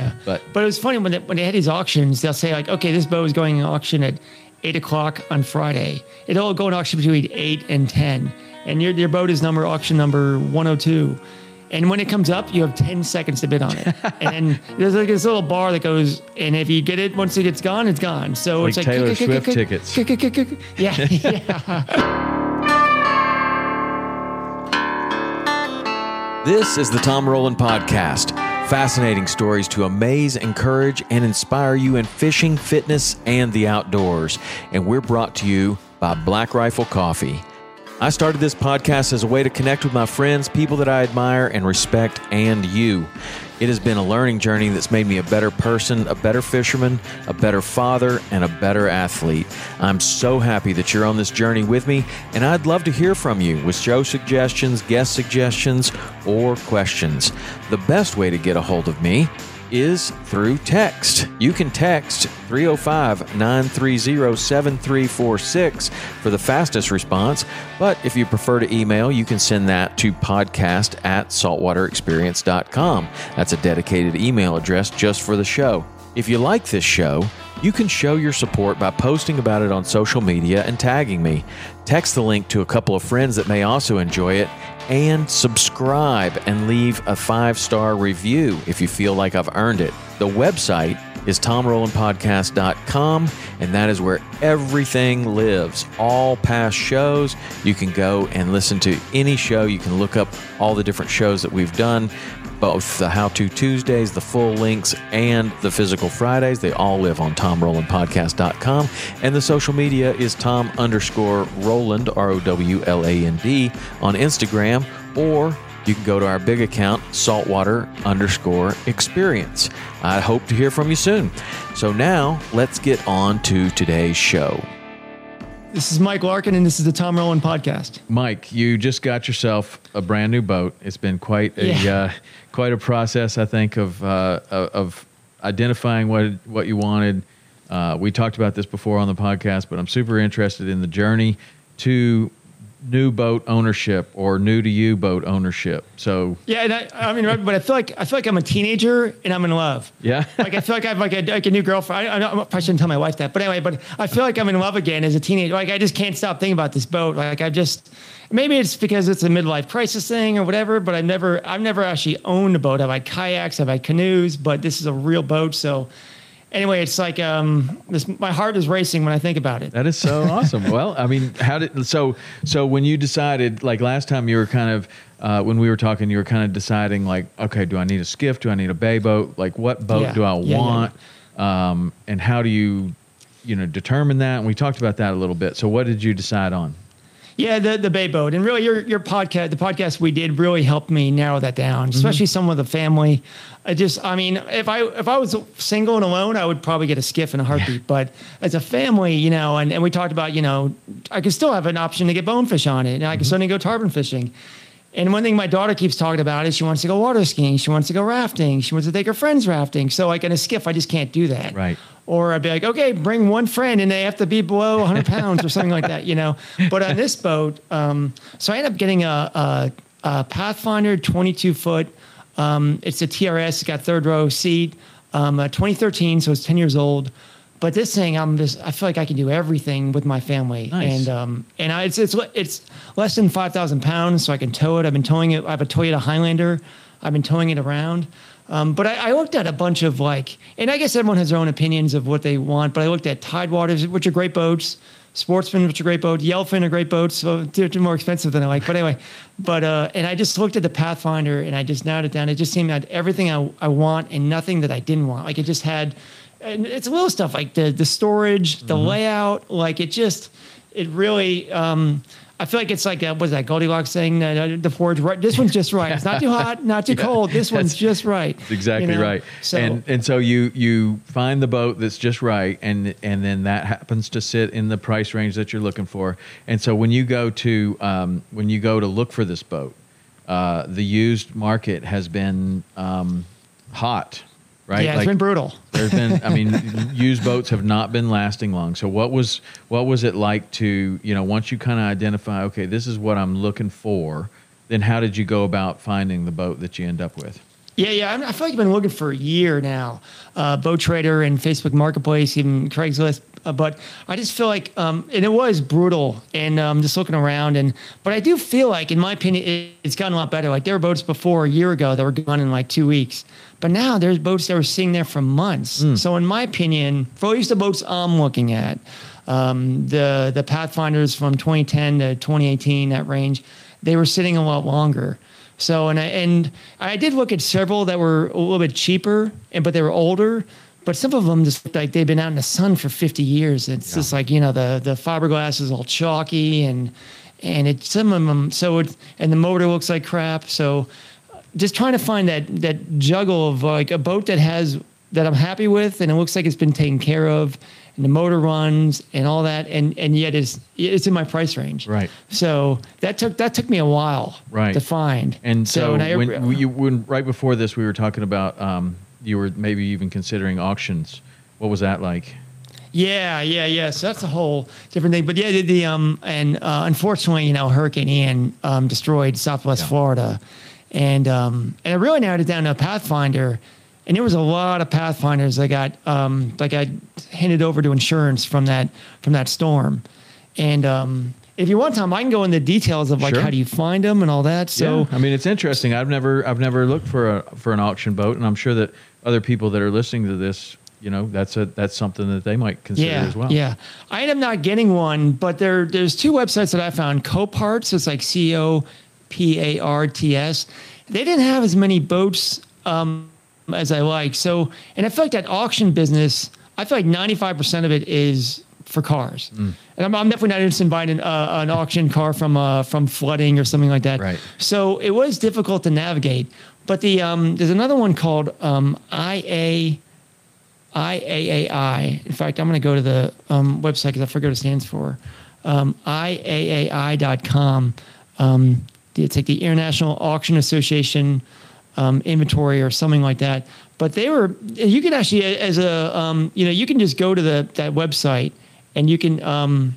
Yeah. But but it was funny when they, when they had these auctions, they'll say like, okay, this bow is going in auction at eight o'clock on Friday. It'll go in auction between eight and ten, and your your boat is number auction number one hundred two. And when it comes up, you have 10 seconds to bid on it. and there's like this little bar that goes, and if you get it, once it gets gone, it's gone. So like it's like Taylor Swift tickets. Yeah. yeah. This is the Tom Rowland Podcast. Fascinating stories to amaze, encourage, and inspire you in fishing, fitness, and the outdoors. And we're brought to you by Black Rifle Coffee. I started this podcast as a way to connect with my friends, people that I admire and respect, and you. It has been a learning journey that's made me a better person, a better fisherman, a better father, and a better athlete. I'm so happy that you're on this journey with me, and I'd love to hear from you with show suggestions, guest suggestions, or questions. The best way to get a hold of me is through text. You can text 305 930 7346 for the fastest response. But if you prefer to email, you can send that to podcast at saltwaterexperience.com. That's a dedicated email address just for the show. If you like this show, you can show your support by posting about it on social media and tagging me. Text the link to a couple of friends that may also enjoy it and subscribe and leave a five star review if you feel like I've earned it. The website is tomrowlandpodcast.com, and that is where everything lives. All past shows, you can go and listen to any show. You can look up all the different shows that we've done both the How To Tuesdays, the full links, and the physical Fridays. They all live on TomRowlandPodcast.com. And the social media is Tom underscore Rowland, R O W L A N D, on Instagram, or you can go to our big account, saltwater underscore experience. I hope to hear from you soon. So now let's get on to today's show. This is Mike Larkin, and this is the Tom Rowland podcast. Mike, you just got yourself a brand new boat. It's been quite a Yeah. uh, quite a process, I think, of uh, of identifying what what you wanted. Uh, we talked about this before on the podcast, but I'm super interested in the journey to new boat ownership or new to you boat ownership. So Yeah, and I, I mean, but I feel like I feel like I'm a teenager and I'm in love. yeah, like I feel like I have like a, like a new girlfriend. I, I probably shouldn't tell my wife that, but anyway, but I feel like I'm in love again as a teenager. Like I just can't stop thinking about this boat. Like I just maybe it's because it's a midlife crisis thing or whatever. But I've never I've never actually owned a boat. I've had kayaks, I've had canoes, but this is a real boat. So anyway, it's like um, this. My heart is racing when I think about it. That is so awesome. Well, I mean, how did so so when you decided like last time you were kind of uh, when we were talking, you were kind of deciding like, okay, do I need a skiff? Do I need a bay boat? Like, what boat Yeah. do I Yeah, yeah, want? Um, and how do you, you know, determine that? And we talked about that a little bit. So, what did you decide on? Yeah, the the Bay Boat, and really your your podcast, the podcast we did really helped me narrow that down, mm-hmm. especially some with a family. I just, I mean, if I if I was single and alone, I would probably get a skiff in a heartbeat. But as a family, you know, and, and we talked about, you know, I could still have an option to get bonefish on it, and I can certainly mm-hmm. go tarpon fishing. And one thing my daughter keeps talking about is she wants to go water skiing, she wants to go rafting, she wants to take her friends rafting. So like in a skiff, I just can't do that. Right. Or I'd be like, okay, bring one friend and they have to be below 100 pounds or something like that, you know. But on this boat, um, so I ended up getting a, a, a Pathfinder 22 foot. Um, it's a TRS, it's got third row seat, um, uh, 2013, so it's 10 years old. But this thing, I'm just, I feel like I can do everything with my family. Nice. And, um, and I, it's, it's, it's less than 5,000 pounds, so I can tow it. I've been towing it. I have a Toyota Highlander. I've been towing it around. Um, but I, I looked at a bunch of like, and I guess everyone has their own opinions of what they want. But I looked at Tidewaters, which are great boats. Sportsman, which are great boats. Yellowfin are great boats. So they're, they're more expensive than I like. But anyway, but uh, and I just looked at the Pathfinder and I just narrowed it down. It just seemed like everything I, I want and nothing that I didn't want. Like it just had, and it's a little stuff like the the storage, the layout. Like it just, it really. Um, I feel like it's like a, what's that Goldilocks thing? Uh, the forge. Right, this one's just right. It's not too hot, not too cold. This one's just right. Exactly you know? right. So and and so you you find the boat that's just right, and and then that happens to sit in the price range that you're looking for. And so when you go to um, when you go to look for this boat, uh, the used market has been um, hot, right? yeah, it's Like, been brutal. there's been, I mean, used boats have not been lasting long. So what was what was it like to you know once you kind of identify, okay, this is what I'm looking for. Then how did you go about finding the boat that you end up with? Yeah, yeah. I, I feel like I've been looking for a year now. Uh, Boat Trader and Facebook Marketplace, even Craigslist. Uh, but I just feel like, um, and it was brutal. And um, just looking around, and but I do feel like, in my opinion, it, it's gotten a lot better. Like there were boats before a year ago that were gone in like two weeks, but now there's boats that were sitting there for months. So in my opinion, for at least the boats I'm looking at, um, the the Pathfinders from 2010 to 2018, that range, they were sitting a lot longer. So and I and I did look at several that were a little bit cheaper, and but they were older. But some of them just looked like they've been out in the sun for 50 years. It's just like you know the the fiberglass is all chalky and and it some of them so it and the motor looks like crap. So just trying to find that that juggle of like a boat that has that I'm happy with and it looks like it's been taken care of and the motor runs and all that and and yet it's it's in my price range. Right. So that took that took me a while Right. to find. And so, and I- when you when right before this, we were talking about um, you were maybe even considering auctions. What was that like? Yeah, yeah, yeah. So that's a whole different thing. But yeah, the, the um and uh, unfortunately, you know, Hurricane Ian um, destroyed Southwest Yeah. Florida, and um and I really narrowed it down to a Pathfinder, and there was a lot of Pathfinders I got um that got handed over to insurance from that from that storm, and um if you want time, I can go into details of like Sure. how do you find them and all that. So yeah, I mean, it's interesting. I've never I've never looked for a for an auction boat, and I'm sure that other people that are listening to this, you know, that's a that's something that they might consider yeah, as well. Yeah, I ended up not getting one, but there there's two websites that I found. Coparts, it's like C O P A R T S. They didn't have as many boats um, as I like. So, and I feel like that auction business. I feel like 95 percent of it is for cars, Mm. and I'm, I'm definitely not interested in buying an, uh, an auction car from uh, from flooding or something like that. Right. So it was difficult to navigate. But the um, there's another one called um, IA. IAAI. In fact, I'm going to go to the um, website because I forget what it stands for. Um, IAAI.com. Um, it's like the International Auction Association um, inventory or something like that. But they were, you can actually, as a, um, you know, you can just go to the that website and you can, um,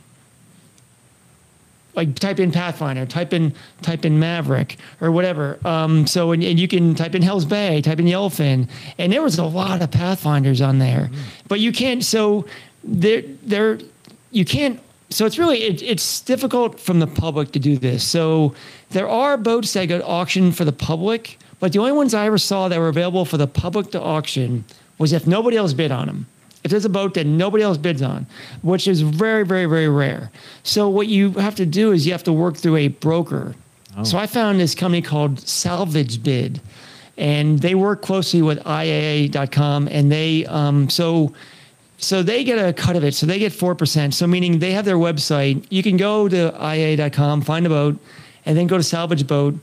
like type in Pathfinder, type in type in Maverick or whatever. Um, so and, and you can type in Hell's Bay, type in Yellowfin, and there was a lot of Pathfinders on there, but you can't. So there there you can't. So it's really it, it's difficult from the public to do this. So there are boats that go to auction for the public, but the only ones I ever saw that were available for the public to auction was if nobody else bid on them if there's a boat that nobody else bids on, which is very, very, very rare. So what you have to do is you have to work through a broker. So I found this company called Salvage Bid, and they work closely with IAA.com, and they um, so so they get a cut of it. So they get four percent. So meaning they have their website. You can go to IA.com, find a boat, and then go to Salvage Boat,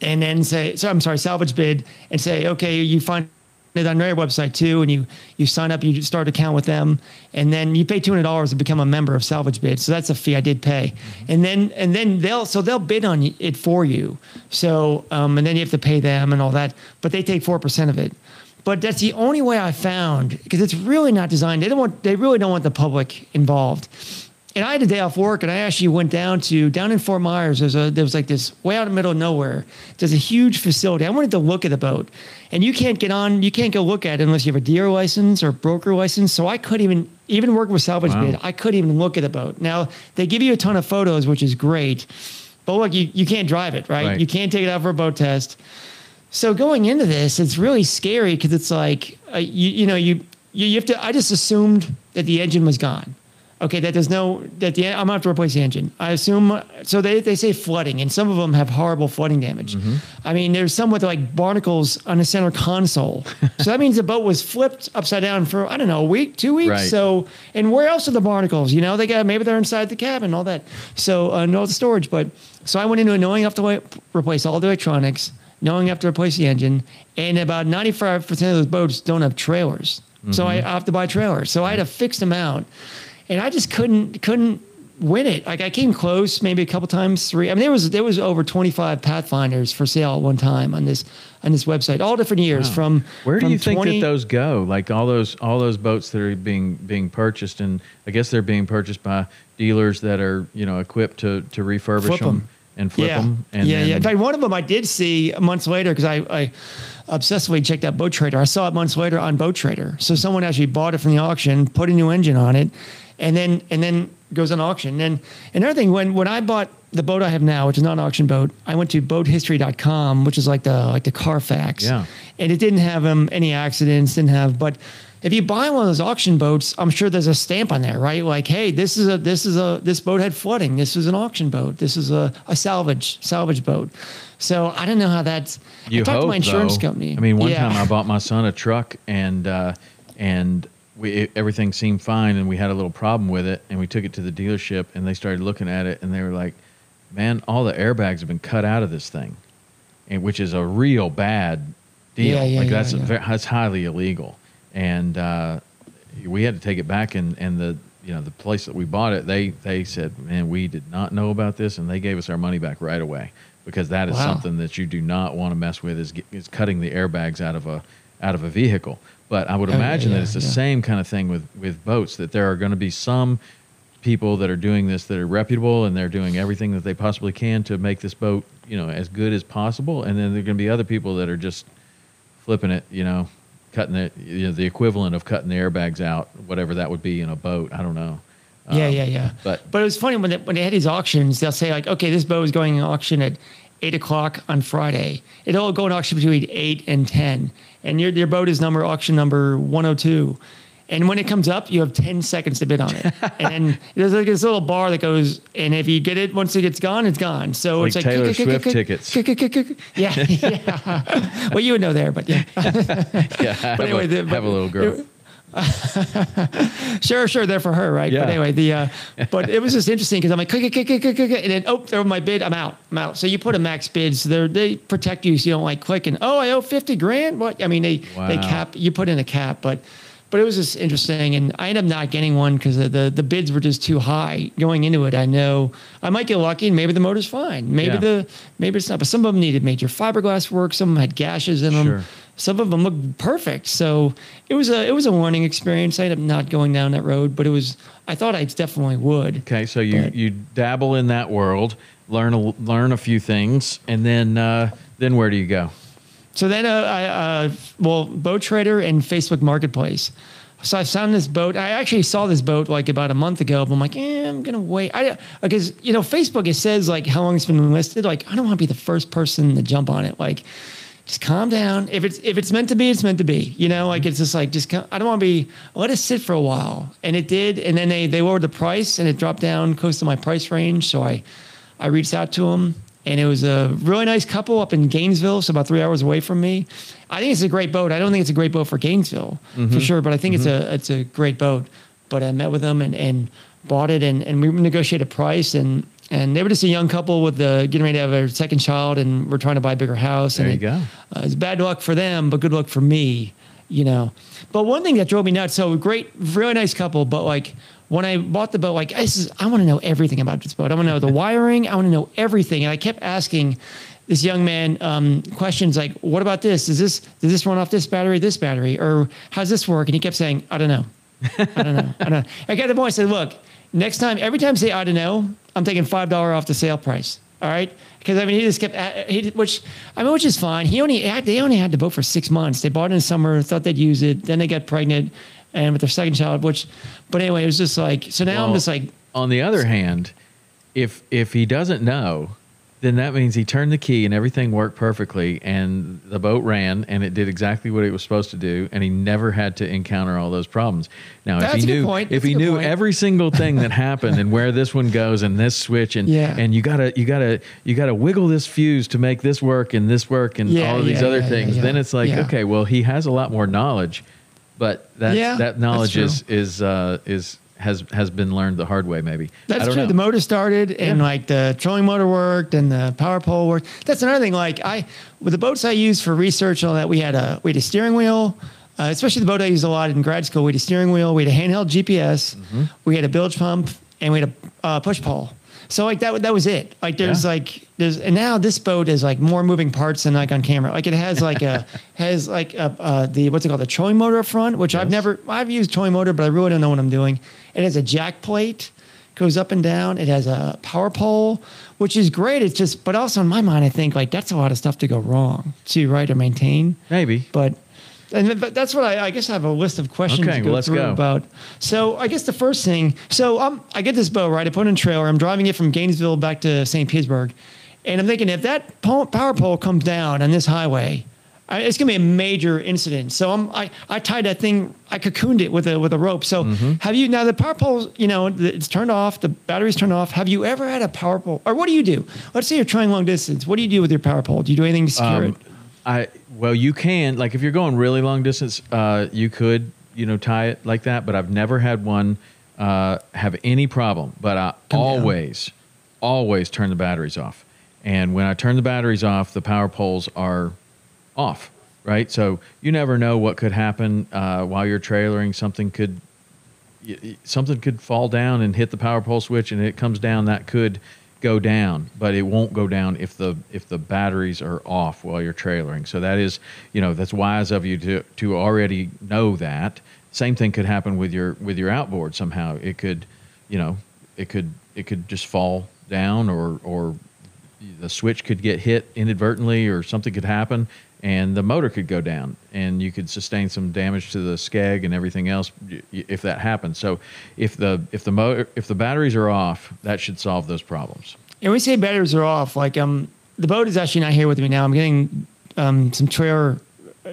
and then say, so I'm sorry, Salvage Bid, and say, okay, you find it on their website too, and you you sign up, you start an account with them, and then you pay two hundred dollars to become a member of Salvage Bid. So that's a fee I did pay, and then and then they'll so they'll bid on it for you. So um, and then you have to pay them and all that, but they take four percent of it. But that's the only way I found because it's really not designed. They don't want they really don't want the public involved. And I had a day off work, and I actually went down to down in Fort Myers. There's a there was like this way out in the middle of nowhere. There's a huge facility. I wanted to look at the boat, and you can't get on. You can't go look at it unless you have a dealer license or broker license. So I couldn't even even work with salvage Wow. bid. I couldn't even look at the boat. Now they give you a ton of photos, which is great, but look, you you can't drive it, right? Right. You can't take it out for a boat test. So going into this, it's really scary because it's like uh, you you know you, you you have to. I just assumed that the engine was gone. Okay, that there's no that the I'm gonna have to replace the engine. I assume so. They they say flooding, and some of them have horrible flooding damage. Mm-hmm. I mean, there's some with like barnacles on the center console. so that means the boat was flipped upside down for I don't know a week, two weeks. Right. So and where else are the barnacles? You know, they got maybe they're inside the cabin, all that. So uh, no storage, but so I went into it knowing I have to replace all the electronics, knowing I have to replace the engine, and about 95% of those boats don't have trailers. So I mm-hmm. have to buy trailers. So I had a fixed amount, and I just couldn't couldn't win it. Like I came close, maybe a couple times, three. I mean, there was there was over 25 Pathfinders for sale at one time on this on this website, all different years. From Where do from you think 20 that those go? Like all those all those boats that are being being purchased, and I guess they're being purchased by dealers that are you know equipped to to refurbish Flip 'em. them and flip yeah. them. And yeah, then, yeah. In fact, one of them I did see months later because I, I obsessively checked out Boat Trader. I saw it months later on Boat Trader. So someone actually bought it from the auction, put a new engine on it, and then and then goes on auction. And another thing, when when I bought the boat I have now, which is not an auction boat, I went to boathistory.com, which is like the like the Carfax. Yeah. And it didn't have um, any accidents, didn't have, but if you buy one of those auction boats, I'm sure there's a stamp on there, right? Like, hey, this is a this is a this boat had flooding. This is an auction boat. This is a, a salvage salvage boat. So I don't know how that's. You I talked hope, to my insurance though. company. I mean, one Yeah. time I bought my son a truck, and uh, and we it, everything seemed fine, and we had a little problem with it, and we took it to the dealership, and they started looking at it, and they were like, "Man, all the airbags have been cut out of this thing," and which is a real bad deal. Yeah, yeah, like that's yeah. ve- that's highly illegal, and uh, we had to take it back, and and the you know the place that we bought it, they they said, "Man, we did not know about this," and they gave us our money back right away because that is Wow. something that you do not want to mess with is, is cutting the airbags out of a out of a vehicle. But I would Oh, yeah, imagine that it's the yeah. same kind of thing with with boats that there are going to be some people that are doing this that are reputable and they're doing everything that they possibly can to make this boat you know as good as possible and then there are going to be other people that are just flipping it you know cutting it you know, the equivalent of cutting the airbags out whatever that would be in a boat i don't know Yeah, Um, yeah, yeah. but- but it was funny when they, when they had these auctions. They'll say like, okay, this boat is going in auction at eight o'clock on Friday. It'll go in auction between eight and ten, and your your boat is number auction number one hundred two. And when it comes up, you have ten seconds to bid on it. and then there's like this little bar that goes, and if you get it once it gets gone, it's gone. So Like it's like Taylor Swift tickets. Yeah, yeah. Well, you would know there, but yeah. yeah have, anyway, have a little girl sure, sure, they're for her, right? Yeah. But anyway, the uh, but it was just interesting because I'm like, click, click, click, click, click, and then oh, there my bid, I'm out, I'm out. So you put a max bid, so they they protect you, so you don't like clicking. Oh, I owe fifty grand. What? I mean, they they cap, you put in a cap, but but it was just interesting, and I ended up not getting one because the, the the bids were just too high going into it. I know I might get lucky, and maybe the motor's fine, maybe Yeah. the maybe it's not, but some of them needed major fiberglass work, some of them had gashes in them. Sure. Some of them looked perfect. So it was a it was a learning experience. I ended up not going down that road, but it was I thought I definitely would. Okay, so you But- you dabble in that world, learn a, learn a few things, and then uh, then where do you go? So then uh, I uh, well Boat Trader and Facebook Marketplace. So I found this boat. I actually saw this boat like about a month ago, but I'm like, eh, I'm gonna wait. I because you know Facebook it says like how long it's been listed. Like I don't want to be the first person to jump on it. Like just calm down. If it's if it's meant to be, it's meant to be. You know, like it's just like just come, I don't want to be. Let it sit for a while, and it did. And then they they lowered the price, and it dropped down close to my price range. So I I reached out to them, and it was a really nice couple up in Gainesville, so about three hours away from me. I think it's a great boat. I don't think it's a great boat for Gainesville for sure, but I think it's a it's a great boat. But I met with them and, and bought it, and, and we negotiated a price, and and they were just a young couple with the getting ready to have a second child, and we're trying to buy a bigger house. There and you it- go. uh, it's bad luck for them, but good luck for me, you know. But one thing that drove me nuts, so great, really nice couple, but like when I bought the boat, like this is, I want to know everything about this boat. I want to know the wiring. I want to know everything. And I kept asking this young man um, questions like, "What about this? Does this does this run off this battery, this battery, or how's this work?" And he kept saying, "I don't know, I don't know, I don't know." I got the point. I said, "Look, next time, every time I say I don't know, I'm taking five dollar off the sale price." All right, because I mean, he just kept he, which I mean, which is fine. He only had, they only had the boat for six months. They bought it in the summer, thought they'd use it, then they got pregnant, and with their second child. Which, but anyway, it was just like so now I'm just like on the other hand, if if he doesn't know, then that means he turned the key and everything worked perfectly and the boat ran and it did exactly what it was supposed to do and he never had to encounter all those problems. Now That's if he knew if he knew point. every single thing that happened and where this one goes and this switch and Yeah. and you got to you got to you got to wiggle this fuse to make this work and this work and Yeah, all of these yeah, other things then it's like okay well he has a lot more knowledge but that Yeah, that knowledge is is uh, is has has been learned the hard way maybe. I That's don't true. know. The motor started and Yeah. like the trolling motor worked and the power pole worked. That's another thing. Like I, with the boats I used for research all that, we had a we had a steering wheel. Uh, especially the boat I used a lot in grad school. We had a steering wheel. We had a handheld GPS. Mm-hmm. We had a bilge pump and we had a uh, push pole. So like that that was it. Like there's Yeah. like there's and now this boat is like more moving parts than like on camera. Like it has like a has like a, uh, the what's it called the trolling motor up front, which I've never I've used trolling motor, but I really don't know what I'm doing. It has a jack plate goes up and down. It has a power pole, which is great. It's just, but also in my mind, I think like that's a lot of stuff to go wrong to right or maintain. maybe. But and that's what I, I guess I have a list of questions Okay, to go well, let's through go. about. So I guess the first thing, so um, I get this boat right. I put it in a trailer. I'm driving it from Gainesville back to St. Petersburg, and I'm thinking if that power pole comes down on this highway, I, it's gonna be a major incident. So I'm, I I tied that thing. I cocooned it with a with a rope. So Mm-hmm. have you now the power pole? You know it's turned off. The battery's turned off. Have you ever had a power pole? Or what do you do? Let's say you're trying long distance. What do you do with your power pole? Do you do anything to secure it? Um, I well, you can like if you're going really long distance, uh, you could you know tie it like that. But I've never had one uh, have any problem. But I Come down. always, always turn the batteries off. And when I turn the batteries off, the power poles are off. Right, so you never know what could happen uh, while you're trailering. Something could something could fall down and hit the power pole switch and it comes down that could go down but it won't go down if the if the batteries are off while you're trailering. So that is you know that's wise of you to to already know that. Same thing could happen with your with your outboard somehow. It could you know it could it could just fall down or or the switch could get hit inadvertently or something could happen and the motor could go down and you could sustain some damage to the skeg and everything else if that happens so if the if the motor if the batteries are off that should solve those problems And we say batteries are off. Like um, the boat is actually not here with me now. I'm getting um some trailer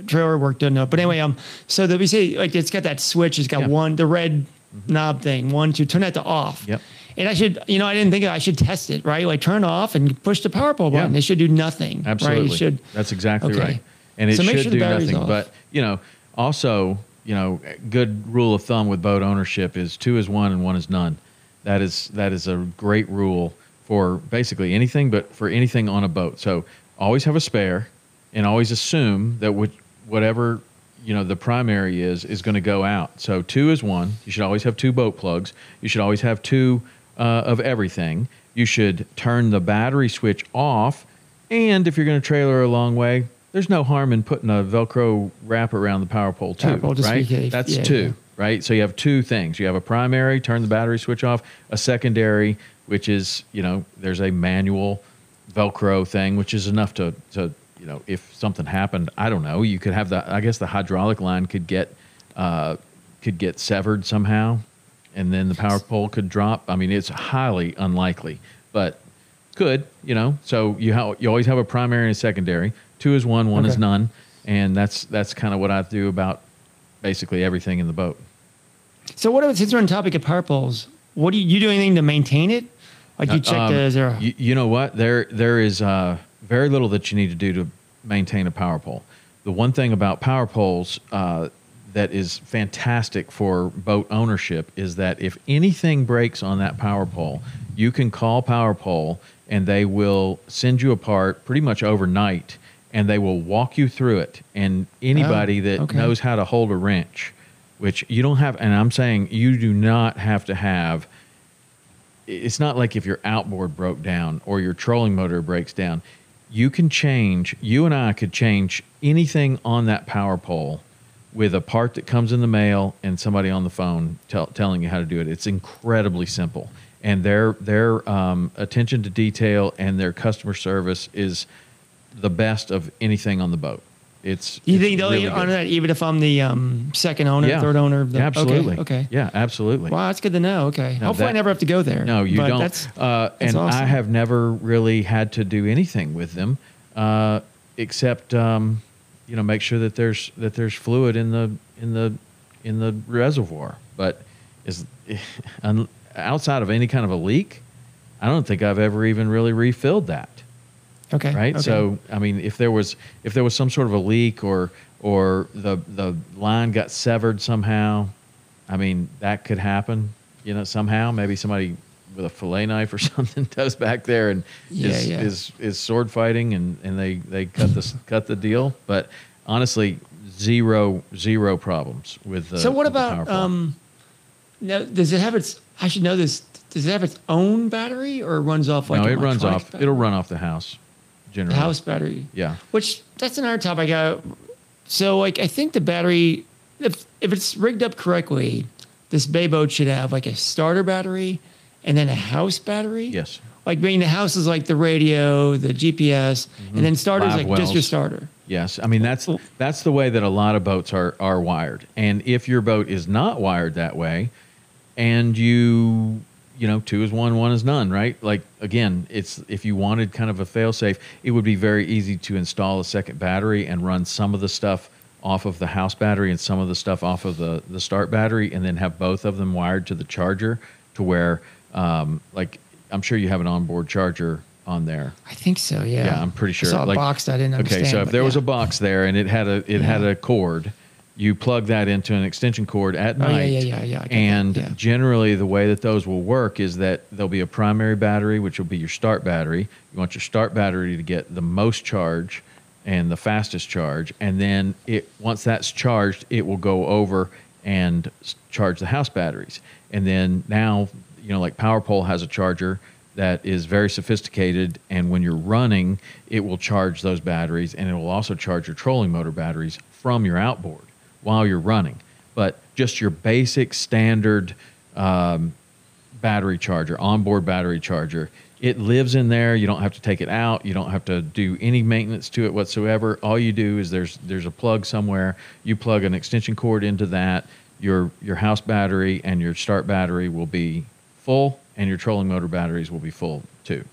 trailer work done up. But anyway, um, so that we say like it's got that switch. It's got Yeah. Mm-hmm. one the red knob thing. One to turn that to off. Yep. And I should, you know, I didn't think I should test it, right? Like turn off and push the power pole button. Yeah. It should do nothing. absolutely Right? It should. that's exactly Okay. right and it So should sure do nothing off. but you know also you know good rule of thumb with boat ownership is two is one and one is none that is that is a great rule for basically anything but for anything on a boat so always have a spare and always assume that which, whatever you know the primary is is going to go out so two is one you should always have two boat plugs you should always have two uh, of everything. You should turn the battery switch off and if you're going to trailer a long way there's no harm in putting a velcro wrap around the power pole too Power right? case. that's Yeah, two yeah. right? So you have two things. You have a primary turn the battery switch off a secondary which is you know there's a manual velcro thing which is enough to to you know if something happened i don't know you could have the i guess the hydraulic line could get uh, could get severed somehow and then the power pole could drop i mean it's highly unlikely but could you know so you ha- you always have a primary and a secondary two is one one is none and that's that's kind of what i do about basically everything in the boat So what about since we're on the topic of power poles? What do you, you do anything to maintain it? Like you check Um, the is there a- you, you know what? There there is uh, very little that you need to do to maintain a power pole. The one thing about power poles uh, that is fantastic for boat ownership is that if anything breaks on that power pole, you can call power pole and they will send you a part pretty much overnight and they will walk you through it. And anybody oh, that okay. knows how to hold a wrench, which you don't have, and I'm saying you do not have to have it's not like if your outboard broke down or your trolling motor breaks down. You can change, you and I could change anything on that power pole with a part that comes in the mail and somebody on the phone tell, telling you how to do it. It's incredibly simple. And their, their um, attention to detail and their customer service is the best of anything on the boat. It's. You it's think they'll really honor that even if I'm the um, second owner, Yeah. third owner? Of the, absolutely. Okay. okay. Yeah, absolutely. Wow, that's good to know. Okay. No, Hopefully, I never have to go there. No, you don't. That's, uh, that's and I have never really had to do anything with them, uh, except um, you know make sure that there's that there's fluid in the in the in the reservoir. But is outside of any kind of a leak, I don't think I've ever even really refilled that. okay. Right. okay. So I mean, if there was if there was some sort of a leak or or the the line got severed somehow, I mean that could happen. You know, somehow maybe somebody with a fillet knife or something goes back there and Yeah, is, yeah. is is sword fighting and and they they cut the cut the deal. But honestly, zero zero problems with the. So what the about um? Now, does it have its? I should know this. Does it have its own battery or runs off like no, it runs off. battery? It'll run off the house. the Generally, house battery. Yeah. Which that's another topic. Uh, so like I think the battery, if if it's rigged up correctly, this bay boat should have like a starter battery and then a house battery. Yes. Like being the house is like the radio, the GPS, and then mm-hmm. starter is Live like just your starter. Yes, I mean that's that's the way that a lot of boats are are wired. And if your boat is not wired that way, and you you know two is one, one is none, right? Like again, it's if you wanted kind of a failsafe, it would be very easy to install a second battery and run some of the stuff off of the house battery and some of the stuff off of the the start battery, and then have both of them wired to the charger to where um, like I'm sure you have an onboard charger on there. I think so. Yeah. Yeah, I'm pretty sure. I saw a Like- box that I didn't understand. Okay, so if there was a box there and it had a it had a cord, you plug that into an extension cord at Oh, yeah, night. yeah, yeah, yeah, I And yeah. generally, the way that those will work is that there'll be a primary battery, which will be your start battery. You want your start battery to get the most charge and the fastest charge, and then it once that's charged, it will go over and charge the house batteries. And then now, you know, like PowerPole has a charger that is very sophisticated and when you're running it will charge those batteries and it will also charge your trolling motor batteries from your outboard while you're running. But just your basic standard um, battery charger onboard battery charger it lives in there. You don't have to take it out. You don't have to do any maintenance to it whatsoever. All you do is there's there's a plug somewhere. You plug an extension cord into that. Your your house battery and your start battery will be full and your trolling motor batteries will be full too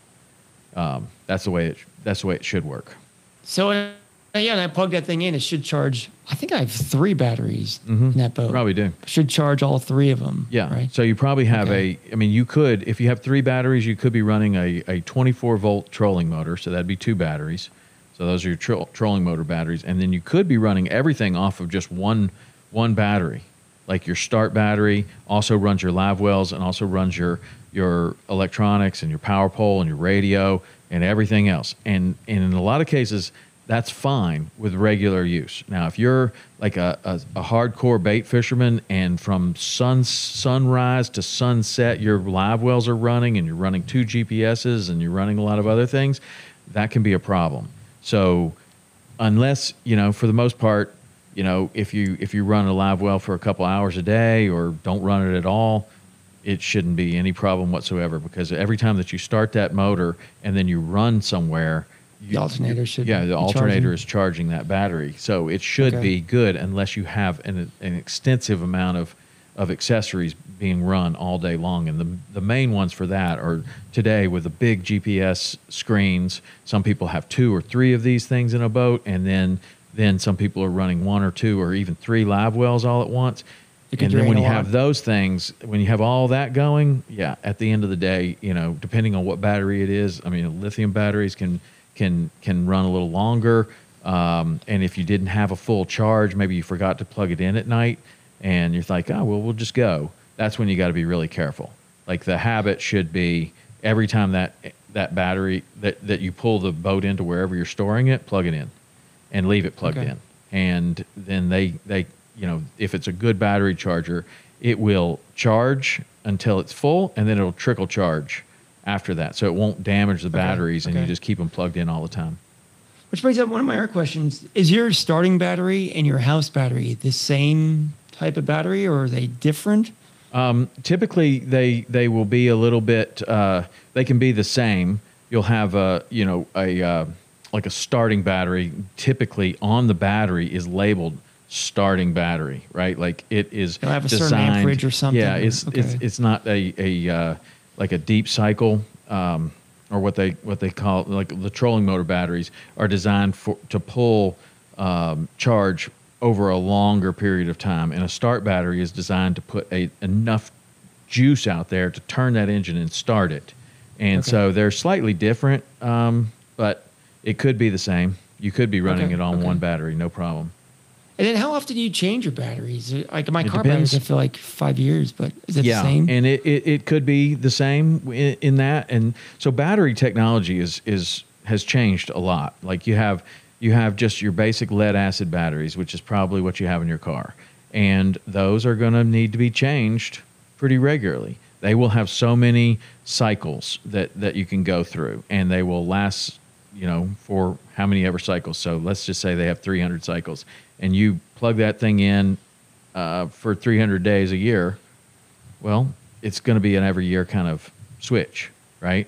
um, that's the way it that's the way it should work So uh, yeah, and I plug that thing in. It should charge. I think I have three batteries in that boat. Mm-hmm. probably do should charge all three of them. Yeah. Right. So you probably have Okay. a, I mean, you could, if you have three batteries, you could be running a, a 24 volt trolling motor. So that'd be two batteries. So those are your tro- trolling motor batteries. And then you could be running everything off of just one, one battery. Like your start battery also runs your live wells and also runs your, your electronics and your power pole and your radio and everything else. And, and in a lot of cases, that's fine with regular use. Now, if you're like a, a, a hardcore bait fisherman and from sun sunrise to sunset, your live wells are running and you're running two GPSs and you're running a lot of other things, that can be a problem. So, unless you know, for the most part, you know, if you if you run a live well for a couple hours a day or don't run it at all, it shouldn't be any problem whatsoever because every time that you start that motor and then you run somewhere, you, The alternator should yeah, the alternator charging. is charging that battery, so it should Okay. be good unless you have an, an extensive amount of of accessories being run all day long. And the the main ones for that are today with the big GPS screens. Some people have two or three of these things in a boat, and then then some people are running one or two or even three live wells all at once. And then when you a have those things, when you have all that going, yeah, at the end of the day, you know, depending on what battery it is, I mean, lithium batteries can can can run a little longer. Um, and if you didn't have a full charge, maybe you forgot to plug it in at night, and you're like, oh well, we'll just go. That's when you got to be really careful. Like the habit should be every time that that battery that that you pull the boat into wherever you're storing it, plug it in, and leave it plugged Okay. in. And then they they you know if it's a good battery charger, it will charge until it's full, and then it'll trickle charge after that, so it won't damage the batteries, and you just keep them plugged in all the time. Which brings up one of my other questions: Is your starting battery and your house battery the same type of battery, or are they different? typically they they will be a little bit uh, they can be the same you'll have a you know a uh, like a starting battery, typically on the battery is labeled starting battery, right? Like it is It'll have a certain designed. amperage or something, Yeah, it's it's it's not a a uh, like a deep cycle. Um, or what they what they call like the trolling motor batteries are designed for to pull um, charge over a longer period of time, and a start battery is designed to put a enough juice out there to turn that engine and start it. And Okay. so they're slightly different, um, but it could be the same. You could be running Okay, it on okay. one battery, no problem. And then how often do you change your batteries? Like my It car depends. batteries, I feel like five years, but is it yeah, the same? and it, it, it could be the same in, in that. And so battery technology is is has changed a lot. Like you have you have just your basic lead acid batteries, which is probably what you have in your car, and those are going to need to be changed pretty regularly. They will have so many cycles that that you can go through, and they will last you know for how many ever cycles. So let's just say they have 300 cycles, and you plug that thing in uh, for 300 days a year well, it's going to be an every year kind of switch, right?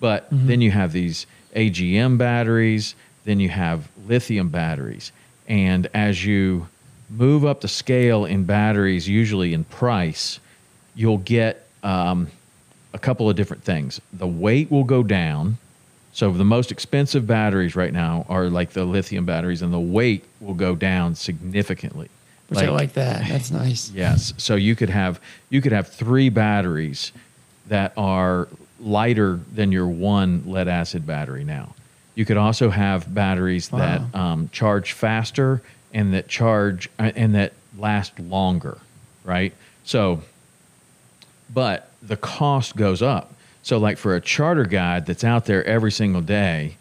But then you have these AGM batteries, then you have lithium batteries. And as you move up the scale in batteries, usually in price, you'll get um, a couple of different things. The weight will go down. So the most expensive batteries right now are like the lithium batteries, and the weight will go down significantly. Which I like that. That's nice. Yes. So you could have you could have three batteries that are lighter than your one lead acid battery now. You could also have batteries that um, charge faster and that charge uh, and that last longer, right? So, but the cost goes up. So, like for a charter guide that's out there every single day,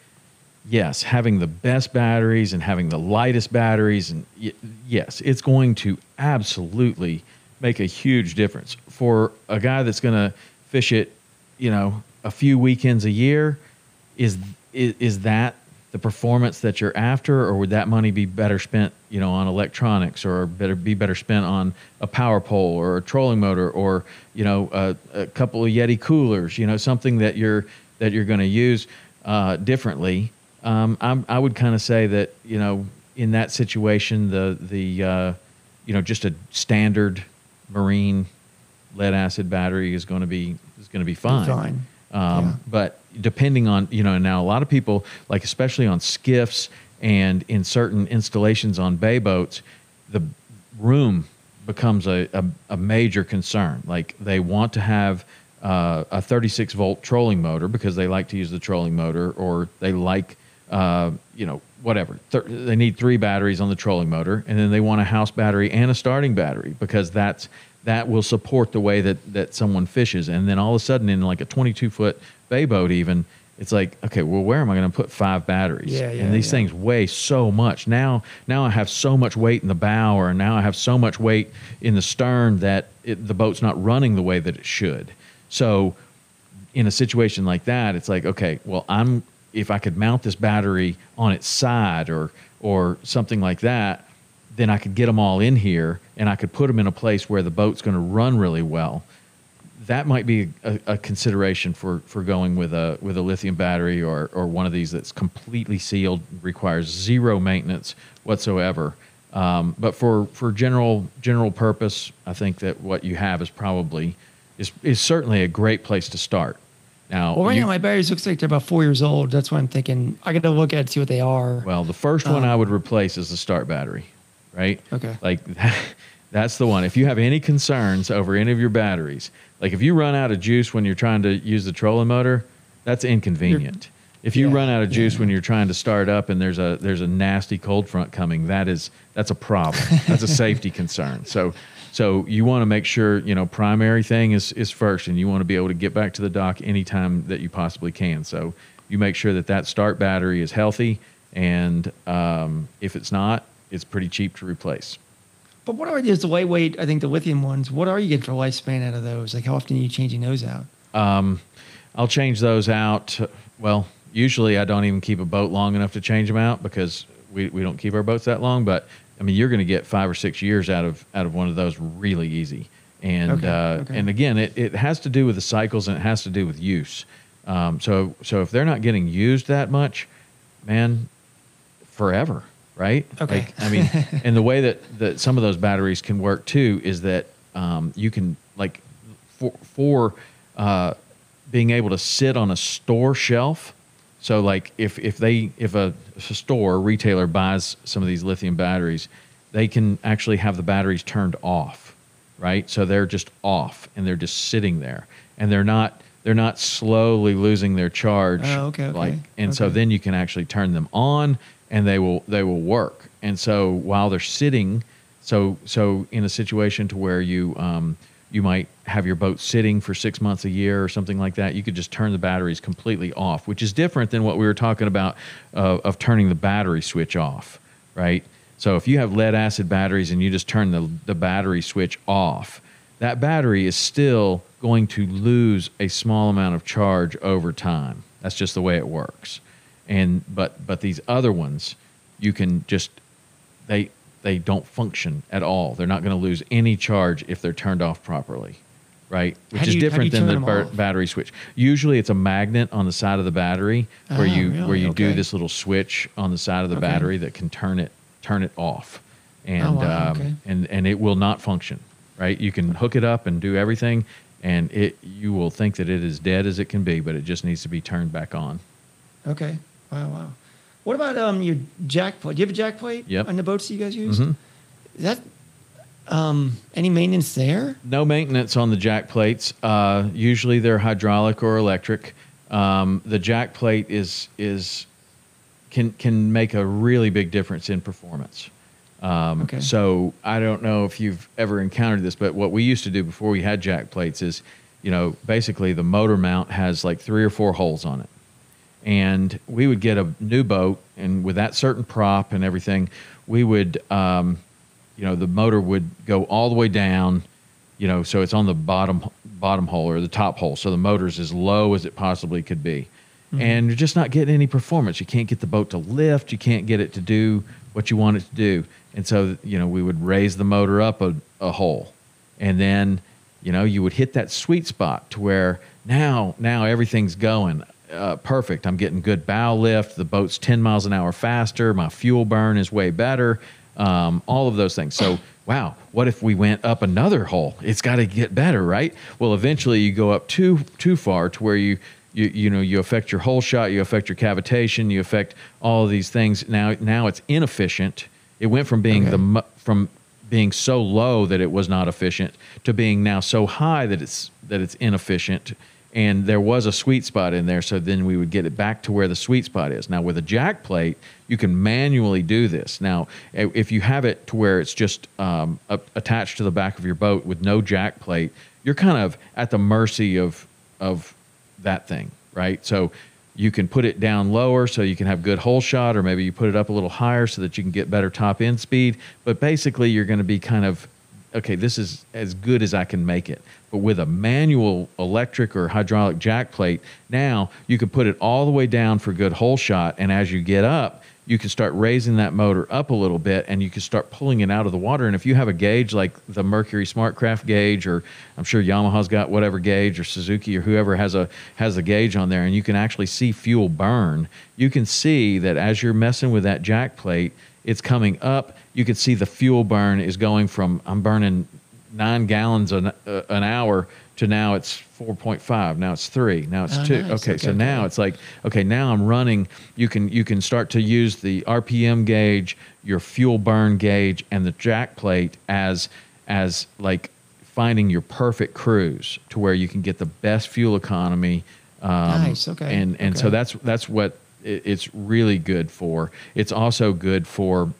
yes, having the best batteries and having the lightest batteries, and y- yes, it's going to absolutely make a huge difference for a guy that's going to fish it, you know, a few weekends a year. Is is, is that the performance that you're after, or would that money be better spent, you know, on electronics, or better be better spent on a power pole or a trolling motor, or you know, a, a couple of Yeti coolers, you know, something that you're that you're going to use uh, differently? Um, I'm, I would kind of say that you know, in that situation, the the uh, you know, just a standard marine lead acid battery is going to be is going to be fine. fine. Um, Yeah. But depending on you know now a lot of people like especially on skiffs and in certain installations on bay boats, the room becomes a, a, a major concern. Like they want to have uh, a 36 volt trolling motor because they like to use the trolling motor, or they like uh, you know whatever. Th- they need three batteries on the trolling motor, and then they want a house battery and a starting battery because that's that will support the way that that someone fishes. And then all of a sudden, in like a 22 foot bay boat, even it's like, okay, well, where am I going to put five batteries? Yeah, yeah, and these yeah. things weigh so much. Now, now I have so much weight in the bow, or now I have so much weight in the stern that it, the boat's not running the way that it should. So, in a situation like that, it's like, okay, well, I'm if I could mount this battery on its side or or something like that, then I could get them all in here and I could put them in a place where the boat's going to run really well. That might be a, a consideration for, for going with a with a lithium battery or or one of these that's completely sealed, requires zero maintenance whatsoever. Um, but for, for general general purpose, I think that what you have is probably is is certainly a great place to start. Now, Well, right you- now my batteries looks like they're about four years old. That's why I'm thinking I got to look at it, see what they are. Well, the first one I would replace is the start battery, right? Okay. Like that, that's the one. If you have any concerns over any of your batteries, like if you run out of juice when you're trying to use the trolling motor, that's inconvenient. if you Yeah, run out of juice yeah. when you're trying to start up and there's a there's a nasty cold front coming, that is that's a problem. that's a safety concern. So so you want to make sure, you know, primary thing is is first and you want to be able to get back to the dock anytime that you possibly can. So you make sure that that start battery is healthy and um, if it's not, it's pretty cheap to replace. But what are these the lightweight? I think the lithium ones. What are you getting for lifespan out of those? Like how often are you changing those out? I'll change those out. Well, usually I don't even keep a boat long enough to change them out because we, we don't keep our boats that long. But I mean, you're going to get five or six years out of out of one of those really easy. And Okay, uh, okay. and again, it, it has to do with the cycles and it has to do with use. Um, so so if they're not getting used that much, man, forever, right? Okay. Like, I mean, and the way that, that some of those batteries can work too is that um, you can like for for uh, being able to sit on a store shelf. So like if if they if a, if a store retailer buys some of these lithium batteries, they can actually have the batteries turned off, right? So they're just off and they're just sitting there and they're not they're not slowly losing their charge. Oh, okay, okay, Like and so then you can actually turn them on and they will they will work. And so while they're sitting, so so in a situation to where you um, you might have your boat sitting for six months a year or something like that, you could just turn the batteries completely off, which is different than what we were talking about uh, of turning the battery switch off, right? So if you have lead acid batteries and you just turn the, the battery switch off, that battery is still going to lose a small amount of charge over time. That's just the way it works. And but but these other ones, you can just they they don't function at all. They're not going to lose any charge if they're turned off properly, right? Which is you- different than the bar- battery switch. Usually, it's a magnet on the side of the battery where Ah, you really? where you do this little switch on the side of the Okay. battery that can turn it turn it off, and wow, um, okay. and and it will not function. Right? You can hook it up and do everything, and it you will think that it is dead as it can be, but it just needs to be turned back on. Okay. Wow, wow. What about um your jack plate? Do you have a jack plate Yep. on the boats that you guys use? Mhm. Is that um any maintenance there? No maintenance on the jack plates. Uh, usually they're hydraulic or electric. Um, the jack plate is is can can make a really big difference in performance. Um, Okay. So I don't know if you've ever encountered this, but what we used to do before we had jack plates is, you know, basically the motor mount has like three or four holes on it and we would get a new boat and with that certain prop and everything we would um, you know the motor would go all the way down you know so it's on the bottom bottom hole or the top hole so the motor's as low as it possibly could be. And you're just not getting any performance. You can't get the boat to lift. You can't get it to do what you want it to do. And so you know we would raise the motor up a, a hole. And then you know you would hit that sweet spot to where now now everything's going uh, perfect. I'm getting good bow lift. The boat's 10 miles an hour faster. My fuel burn is way better. Um, all of those things. So wow what if we went up another hole? It's got to get better right? Well eventually you go up too too far to where you you, you know you affect your hole shot you affect your cavitation you affect all of these things. Now now it's inefficient. It went from being Okay. the from being so low that it was not efficient to being now so high that it's that it's inefficient and there was a sweet spot in there so then we would get it back to where the sweet spot is. Now with a jack plate you can manually do this. Now if you have it to where it's just um, attached to the back of your boat with no jack plate you're kind of at the mercy of of that thing right? So you can put it down lower so you can have good hole shot or maybe you put it up a little higher so that you can get better top end speed. But basically you're going to be kind of okay this is as good as i can make it but with a manual electric or hydraulic jack plate now you can put it all the way down for good hole shot and as you get up you can start raising that motor up a little bit and you can start pulling it out of the water. And if you have a gauge like the mercury smartcraft gauge or i'm sure yamaha's got whatever gauge or suzuki or whoever has a has a gauge on there and you can actually see fuel burn you can see that as you're messing with that jack plate it's coming up. You can see the fuel burn is going from i'm burning nine gallons an, uh, an hour to now it's 4.5 now it's three now it's Oh, two. nice. okay, Okay, so now it's like okay now i'm running you can you can start to use the rpm gauge your fuel burn gauge and the jack plate as as like finding your perfect cruise to where you can get the best fuel economy um, Nice, okay, and and so that's that's what it, it's really good for. It's also good for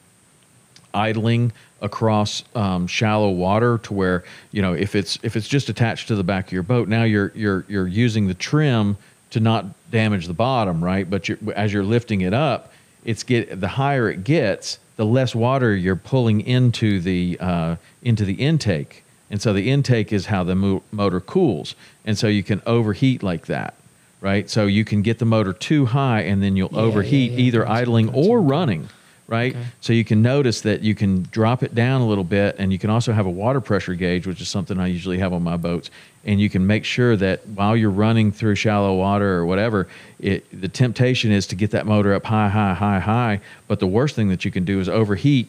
idling across um, shallow water to where you know if it's if it's just attached to the back of your boat now you're you're you're using the trim to not damage the bottom right? But you're, as you're lifting it up it's get the higher it gets the less water you're pulling into the uh, into the intake. And so the intake is how the mo- motor cools. And so you can overheat like that right? So you can get the motor too high and then you'll Yeah, overheat yeah, yeah. either idling or running right? Okay. So you can notice that you can drop it down a little bit, and you can also have a water pressure gauge, which is something I usually have on my boats. And you can make sure that while you're running through shallow water or whatever, it, the temptation is to get that motor up high, high, high, high. But the worst thing that you can do is overheat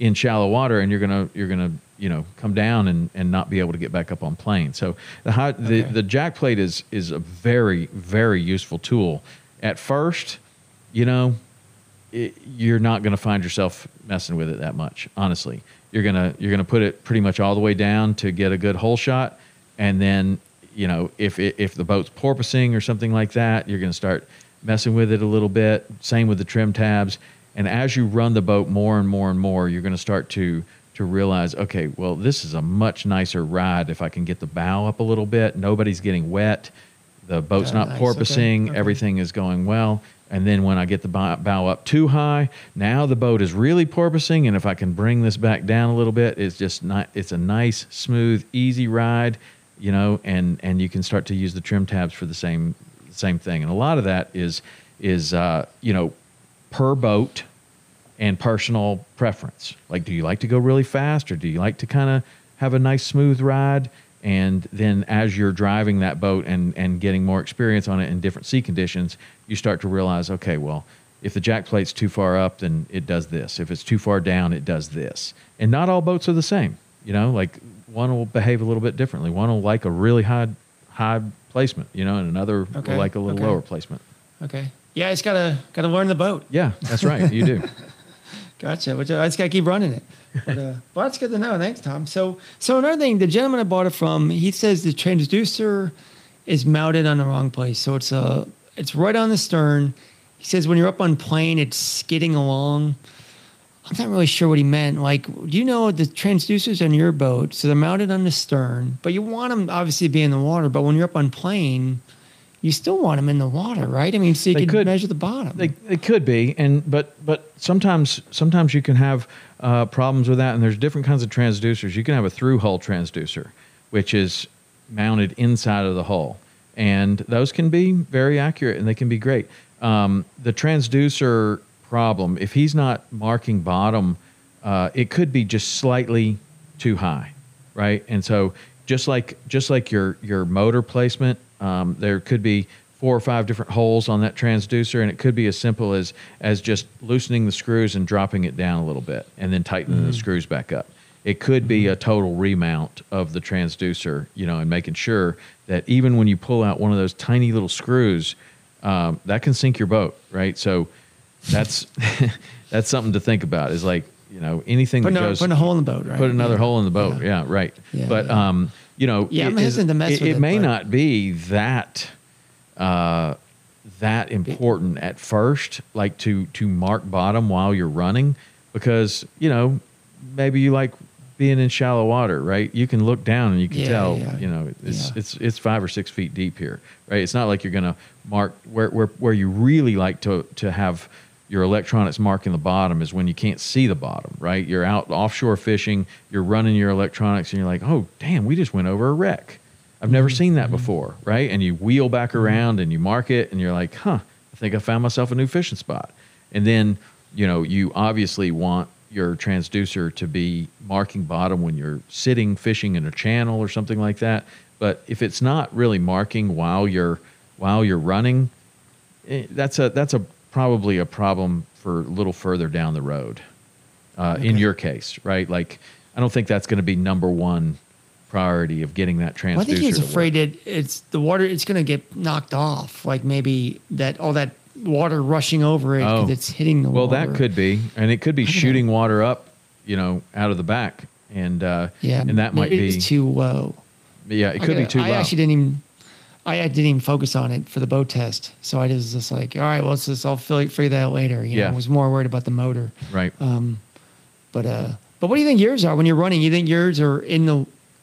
in shallow water, and you're gonna you're gonna you know come down and, and not be able to get back up on plane. So the high, the the jack plate is is a very very useful tool. At first, you know, it, you're not going to find yourself messing with it that much. Honestly, you're gonna you're gonna put it pretty much all the way down to get a good hole shot, and then you know if it, if the boat's porpoising or something like that, you're gonna start messing with it a little bit. Same with the trim tabs, and as you run the boat more and more and more, you're gonna start to to realize, okay, well, this is a much nicer ride if I can get the bow up a little bit. Nobody's getting wet. The boat's Yeah, not nice. Okay, porpoising. okay. Everything is going well. And then when I get the bow up too high, now the boat is really porpoising. And if I can bring this back down a little bit, it's just not. It's a nice, smooth, easy ride, you know. And and you can start to use the trim tabs for the same same thing. And a lot of that is is uh, you know per boat and personal preference. Like, do you like to go really fast or do you like to kind of have a nice smooth ride? And then as you're driving that boat and, and getting more experience on it in different sea conditions, you start to realize, okay, well, if the jack plate's too far up, then it does this. If it's too far down, it does this. And not all boats are the same. You know, like one will behave a little bit differently. One will like a really high high placement, you know, and another Okay, will like a little okay. lower placement. Okay. Yeah, I just gotta gotta learn the boat. Yeah, that's right. You do. Gotcha. Which I just gotta keep running it. But, uh, well, that's good to know. Thanks, Tom. So, so another thing, the gentleman I bought it from, he says the transducer is mounted on the wrong place. So it's uh, it's right on the stern. He says when you're up on plane, it's skidding along. I'm not really sure what he meant. Like, do you know the transducers on your boat? So they're mounted on the stern, but you want them obviously to be in the water. But when you're up on plane, you still want them in the water, right? I mean, so you They can could- measure the bottom. They, it could be, and but but sometimes sometimes you can have uh, problems with that, and there's different kinds of transducers. You can have a through hull transducer, which is mounted inside of the hull, and those can be very accurate and they can be great. Um, the transducer problem, if he's not marking bottom, uh, it could be just slightly too high, right? And so just like just like your your motor placement, um, there could be four or five different holes on that transducer, and it could be as simple as as just loosening the screws and dropping it down a little bit, and then tightening the screws back up. It could be a total remount of the transducer, you know, and making sure that even when you pull out one of those tiny little screws, um, that can sink your boat, right? So that's that's something to think about. Is like you know anything putting, that goes putting a hole in the boat, right? put another Yeah. hole in the boat. Yeah. Yeah, right. Yeah, but um, you know, Yeah, I'm hesitant to mess it, with it it, may but- not be that uh, that important at first, like to to mark bottom while you're running, because you know maybe you like being in shallow water, right? You can look down and you can Yeah, tell, yeah. you know, it's Yeah. it's it's five or six feet deep here, right? It's not like you're gonna mark where where where you really like to to have your electronics marking the bottom is when you can't see the bottom, right? You're out offshore fishing, you're running your electronics, and you're like, oh damn, we just went over a wreck. I've never Mm-hmm. seen that before, right? And you wheel back around and you mark it, and you're like, huh, I think I found myself a new fishing spot. And then, you know, you obviously want your transducer to be marking bottom when you're sitting fishing in a channel or something like that. But if it's not really marking while you're while you're running, eh, that's a that's a probably a problem for a little further down the road. Uh, In your case, right? Like, I don't think that's going to be number one priority of getting that transducer. Well, I think he's afraid that it's the water. It's going to get knocked off. Like maybe that all that water rushing over it Oh. it's hitting the Well, water. that could be, and it could be don't know. shooting water up, you know, out of the back, and uh, Yeah, and that might be, it's too low. yeah, it could Okay, be too I low. actually didn't even. I I didn't even focus on it for the boat test, so I was just like, all right, well, let's just I'll figure that out later. You know, Yeah. I was more worried about the motor. right. Um, but uh, but what do you think yours are when you're running? You think yours are in the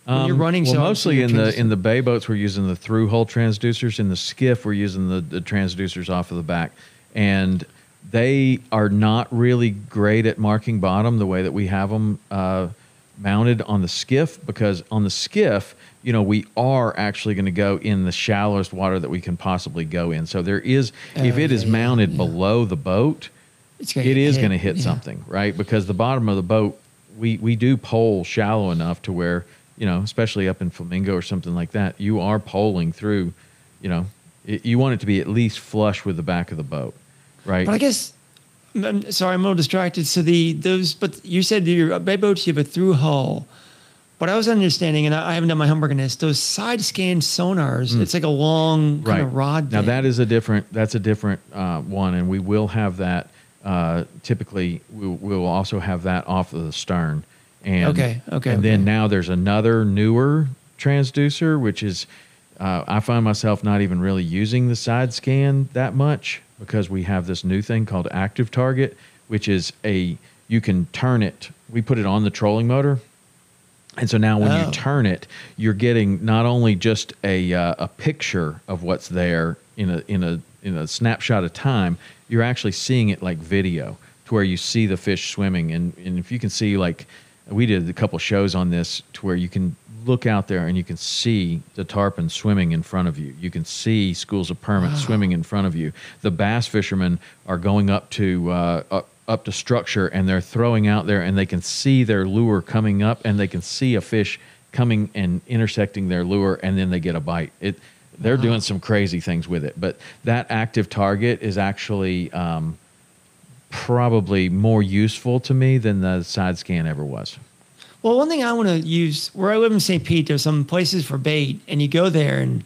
when you're Um, running? Well, so mostly in the in the bay boats, we're using the through hull transducers. In the skiff, we're using the, the transducers off of the back, and they are not really great at marking bottom the way that we have them uh, mounted on the skiff. Because on the skiff, you know, we are actually going to go in the shallowest water that we can possibly go in. So there is, if Oh, it is yeah, yeah, mounted yeah. below the boat, it's gonna it is going to hit Yeah. something, right? Because the bottom of the boat, we we do pole shallow enough to where you know, especially up in Flamingo or something like that, you are poling through. You know, it, you want it to be at least flush with the back of the boat, right? But I guess, I'm sorry, I'm a little distracted. So the those, but you said your bay boats you have a through hull. What I was understanding, and I I haven't done my homework on this, those side scan sonars, it's like a long kind of rod. Now thing. that is a different. That's a different uh, one, and we will have that. Uh, typically, we'll, we'll also have that off of the stern. And Okay, okay, And then okay. now there's another newer transducer, which is uh, I find myself not even really using the side scan that much because we have this new thing called Active Target, which is a you can turn it. We put it on the trolling motor, and so now when Oh. you turn it, you're getting not only just a uh, a picture of what's there in a in a in a snapshot of time, you're actually seeing it like video to where you see the fish swimming and and if you can see like we did a couple shows on this to where you can look out there and you can see the tarpon swimming in front of you. You can see schools of permit swimming in front of you. The bass fishermen are going up to uh, up, up to structure and they're throwing out there and they can see their lure coming up and they can see a fish coming and intersecting their lure and then they get a bite. It they're doing some crazy things with it, but that active target is actually um, probably more useful to me than the side scan ever was. Well, one thing I want to use where I live in St. Pete, there's some places for bait, and you go there and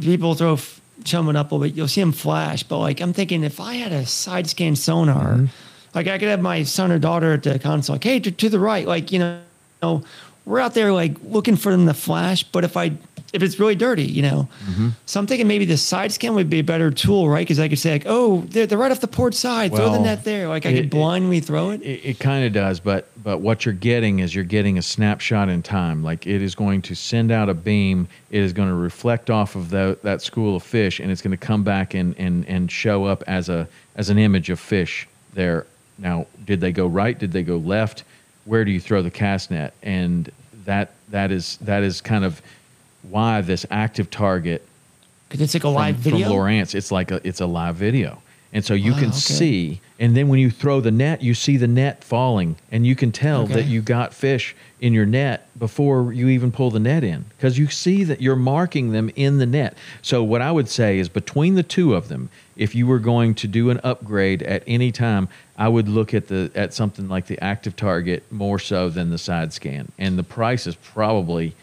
people throw f- chumming up a little bit. You'll see them flash, but like I'm thinking, if I had a side scan sonar, Mm-hmm. like I could have my son or daughter at the console, like, hey, to, to the right, like you know, we're out there like looking for them to flash. But if I if it's really dirty, you know, Mm-hmm. so I'm thinking maybe the side scan would be a better tool, right? Because I could say like, oh, they're, they're right off the port side, throw the net there. Like I it- could blindly throw it. It, it kind of does, but but what you're getting is you're getting a snapshot in time. Like it is going to send out a beam. It is going to reflect off of the, that school of fish, and it's going to come back and, and and show up as a as an image of fish there. Now, did they go right? Did they go left? Where do you throw the cast net? And that that is that is kind of why this active target Because it's like a from, live video. from Lowrance. It's like a it's a live video, and so you Wow, can okay. see. And then when you throw the net, you see the net falling, and you can tell Okay. that you got fish in your net before you even pull the net in, because you see that you're marking them in the net. So what I would say is between the two of them, if you were going to do an upgrade at any time, I would look at the at something like the active target more so than the side scan, and the price is probably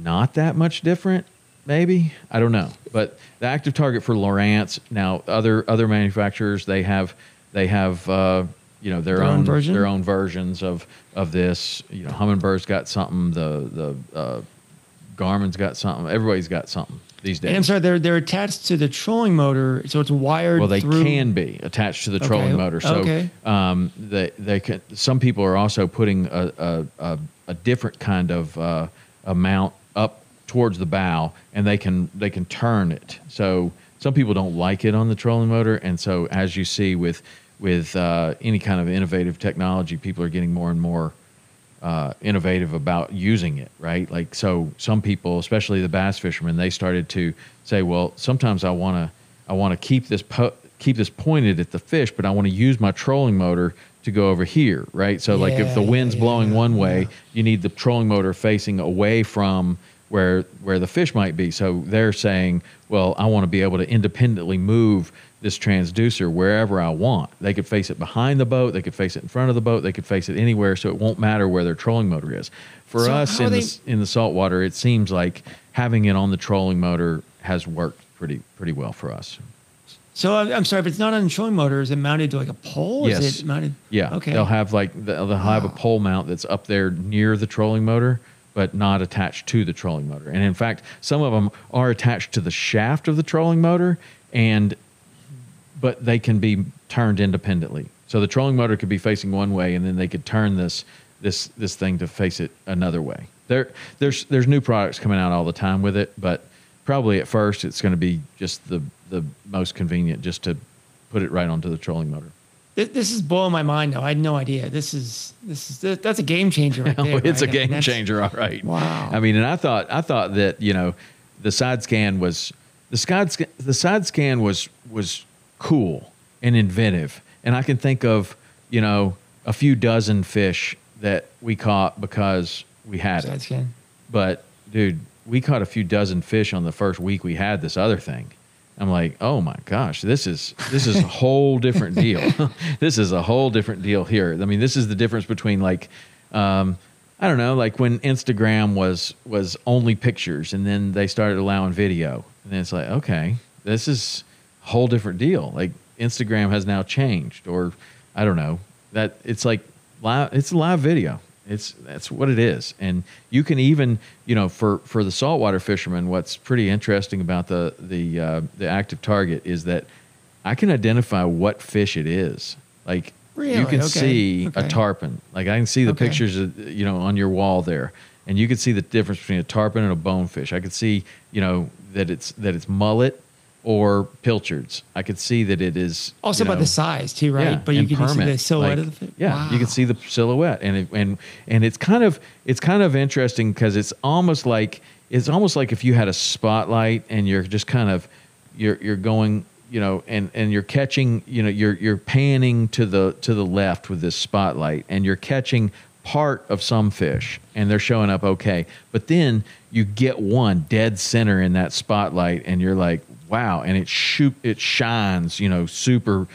not that much different maybe i don't know but the active target for Lowrance now other other manufacturers they have they have uh, you know their, Their own own, version? their own versions of of this you know Humminbird's got something the the uh, garmin's got something everybody's got something these days And I'm sorry, they're they're attached to the trolling motor, so it's wired. well, they through, can be attached to the Okay, trolling motor. So okay. um, they they can. Some people are also putting a a, a, a different kind of uh, amount towards the bow, and they can they can turn it. So some people don't like it on the trolling motor, and so as you see with with uh, any kind of innovative technology, people are getting more and more uh, innovative about using it, right? Like, so some people, especially the bass fishermen, they started to say, well, sometimes I want to, I want to keep this po- keep this pointed at the fish, but I want to use my trolling motor to go over here, right? So, like, if the wind's yeah, blowing yeah, one way, you need the trolling motor facing away from where where the fish might be. So they're saying, well, I want to be able to independently move this transducer wherever I want. They could face it behind the boat, they could face it in front of the boat, they could face it anywhere, so it won't matter where their trolling motor is. For So us in they- the in the saltwater, it seems like having it on the trolling motor has worked pretty pretty well for us. So I'm, sorry, if it's not on the trolling motor, is it mounted to like a pole? Yes. Is it mounted? Yeah. Okay. They'll have like they'll they'll have a pole mount that's up there near the trolling motor, but not attached to the trolling motor. And in fact, some of them are attached to the shaft of the trolling motor, and but they can be turned independently. So the trolling motor could be facing one way, and then they could turn this this this thing to face it another way. There there's there's new products coming out all the time with it, but probably at first it's going to be just the the most convenient just to put it right onto the trolling motor. This, is blowing my mind. Though I had no idea. This is this is that's a game changer. Right there, it's a right? Mean, game changer, all right. Wow. I mean, and I thought I thought that you know the side scan was the side scan, the side scan was was cool and inventive and I can think of you know a few dozen fish that we caught because we had Side it. scan. But dude, we caught a few dozen fish on the first week we had this other thing. I'm like, oh my gosh, this is this is a whole different deal. this is a whole different deal here. I mean, this is the difference between like, um, I don't know, like when Instagram was was only pictures, and then they started allowing video, and then it's like, okay, this is a whole different deal. Like Instagram has now changed, or I don't know that it's like live. It's live video. It's that's what it is, and you can even you know for for the saltwater fishermen, what's pretty interesting about the the uh, the active target is that I can identify what fish it is. Like you can Okay. see a tarpon. Like I can see the Okay. pictures, of, you know, on your wall there, and you can see the difference between a tarpon and a bonefish. I could see, you know, that it's that it's mullet or pilchards. I could see that it is Also you by the size too, right? yeah, but you can see the silhouette Like, of the fish. Yeah, you can see the silhouette, and it, and and it's kind of it's kind of interesting because it's almost like it's almost like if you had a spotlight and you're just kind of you're you're going you know and and you're catching you know you're you're panning to the to the left with this spotlight and you're catching part of some fish and they're showing up okay but then you get one dead center in that spotlight and you're like wow and it shoot it shines you know super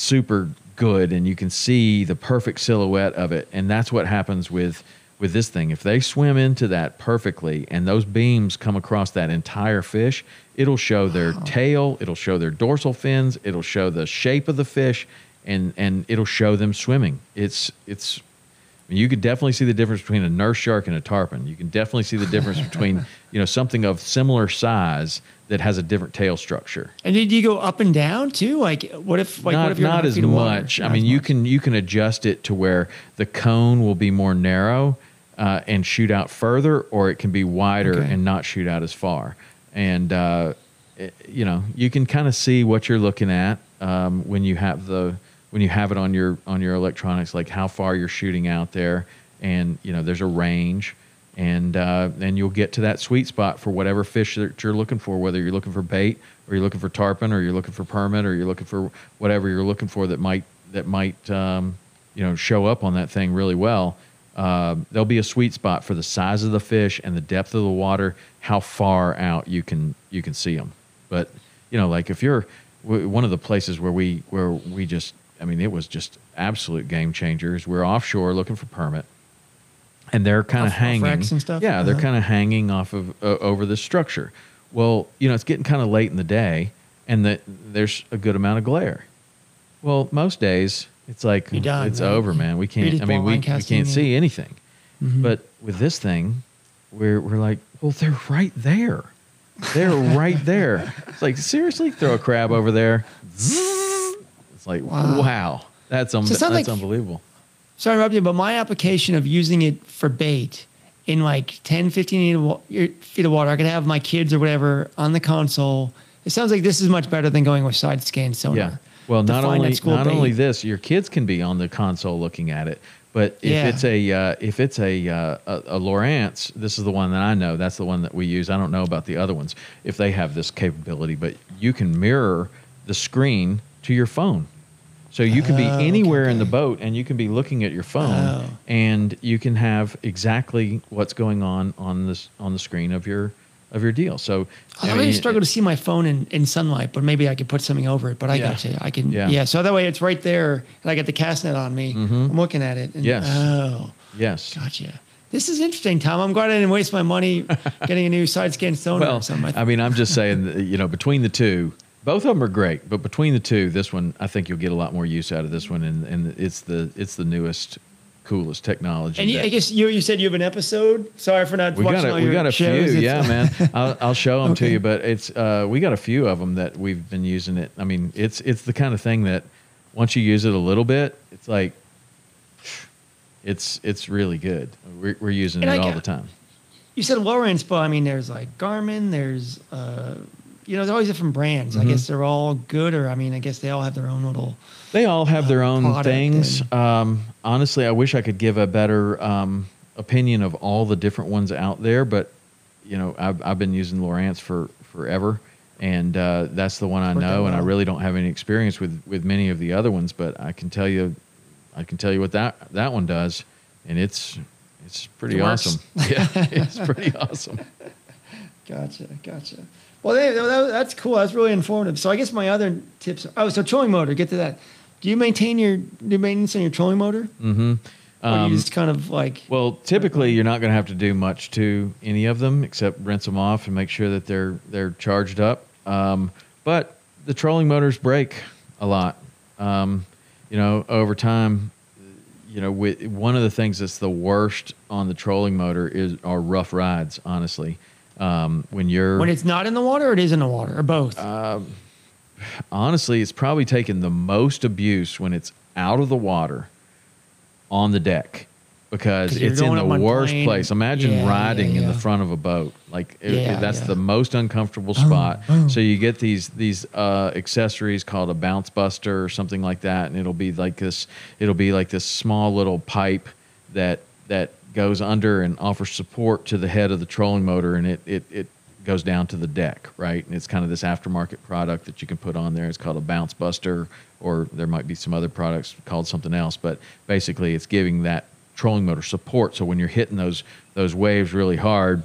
super good and you can see the perfect silhouette of it. And that's what happens with with this thing. If they swim into that perfectly and those beams come across that entire fish it'll show their tail it'll show their dorsal fins it'll show the shape of the fish and and it'll show them swimming. It's it's you could definitely see the difference between a nurse shark and a tarpon. You can definitely see the difference between, you know, something of similar size that has a different tail structure. And did you go up and down too? Like, what if like not what if you're not as feet of water? much. I mean, as you can you can adjust it to where the cone will be more narrow uh, and shoot out further, or it can be wider Okay. and not shoot out as far. And uh, it- you know, you can kind of see what you're looking at um, when you have the when you have it on your on your electronics, like how far you're shooting out there, and you know, there's a range. And uh, you'll get to that sweet spot for whatever fish that you're looking for, whether you're looking for bait or you're looking for tarpon or you're looking for permit or you're looking for whatever you're looking for that might that might um, you know show up on that thing really well. Uh, there'll be a sweet spot for the size of the fish and the depth of the water, how far out you can you can see them. But you know, like if you're w- one of the places where we where we just, I mean, it was just absolute game changers. We're offshore looking for permit, and they're kind of hanging. and stuff? Yeah, they're Uh-huh. kind of hanging off of uh, over this structure. Well, you know, it's getting kind of late in the day, and the, there's a good amount of glare. Well, most days it's like done, it's right? over, man. We can't. I mean, we, we can't and- see anything. Mm-hmm. But with this thing, we're we're like, well, they're right there. They're right there. It's like seriously, throw a crab over there. It's like wow, Wow. that's um, So that's like- unbelievable. Sorry to interrupt you, but my application of using it for bait in like 10, 15 feet of wa- feet of water, I could have my kids or whatever on the console. It sounds like this is much better than going with side scan sonar. Yeah. Well, not only not bait. only this, your kids can be on the console looking at it. But if Yeah. it's a uh, if it's a, uh, a a Lowrance, this is the one that I know. That's the one that we use. I don't know about the other ones if they have this capability, but you can mirror the screen to your phone. So you can be Oh, okay, anywhere in the boat and you can be looking at your phone Oh. and you can have exactly what's going on on this on the screen of your of your deal. So I really struggle to see my phone in, in sunlight, but maybe I could put something over it. But I Yeah. got you. I can. Yeah. Yeah. So that way it's right there, and I got the cast net on me. I'm looking at it. And, Mm-hmm. Yes. Oh, Yes. gotcha. This is interesting, Tom. I'm glad I didn't waste my money getting a new side scan sonar Well, or something. I mean, I'm just saying, that, you know, between the two, both of them are great, but between the two, this one, I think you'll get a lot more use out of this one, and, and it's the it's the newest, coolest technology. and you, I guess you you said you have an episode. Sorry for not we watching got a, all we your got a few, shows. It's- yeah, man. I'll, I'll show them to you, but it's uh, we got a few of them that we've been using it. I mean, it's it's the kind of thing that once you use it a little bit, it's like it's it's really good. We're, we're using And it I all got- the time. You said Lowrance, but I mean, there's like Garmin. There's uh, you know, there's always different brands. Mm-hmm. I guess they're all good, or I mean, I guess they all have their own little. They all have their own things. and- Um, honestly, I wish I could give a better um, opinion of all the different ones out there, but you know, I've, I've been using Lowrance for forever, and uh, that's the one I know. And I really don't have any experience with with many of the other ones, but I can tell you, I can tell you what that that one does, and it's it's pretty It awesome. yeah, it's pretty awesome. Gotcha, gotcha. Well, they, that, that's cool. That's really informative. So I guess my other tips. Oh, so trolling motor. Get to that. Do you maintain your do maintenance on your trolling motor, Mm-hmm. or you just kind of like? Well, typically you're not going to have to do much to any of them except rinse them off and make sure that they're they're charged up. Um, but the trolling motors break a lot. Um, you know, over time, you know, with, one of the things that's the worst on the trolling motor is are rough rides. Honestly, um, when you're When it's not in the water, or it is in the water, or both. Uh, honestly, it's probably taken the most abuse when it's out of the water on the deck because it's in the worst plane. place. Imagine Yeah, riding yeah, in the front of a boat. Like it, Yeah, it- that's yeah. the most uncomfortable spot. So you get these these uh, accessories called a bounce buster or something like that, and it'll be like this. It'll be like this small little pipe that that goes under and offers support to the head of the trolling motor, and it it it goes down to the deck, right? And it's kind of this aftermarket product that you can put on there. It's called a bounce buster, or there might be some other products called something else. But basically, it's giving that trolling motor support. So when you're hitting those those waves really hard,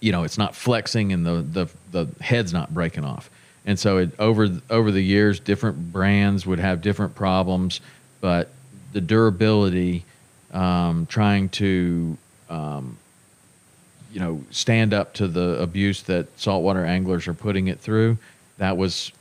you know it's not flexing and the the the head's not breaking off. And so it over over the years, different brands would have different problems, but the durability, um, trying to um, you know stand up to the abuse that saltwater anglers are putting it through, that was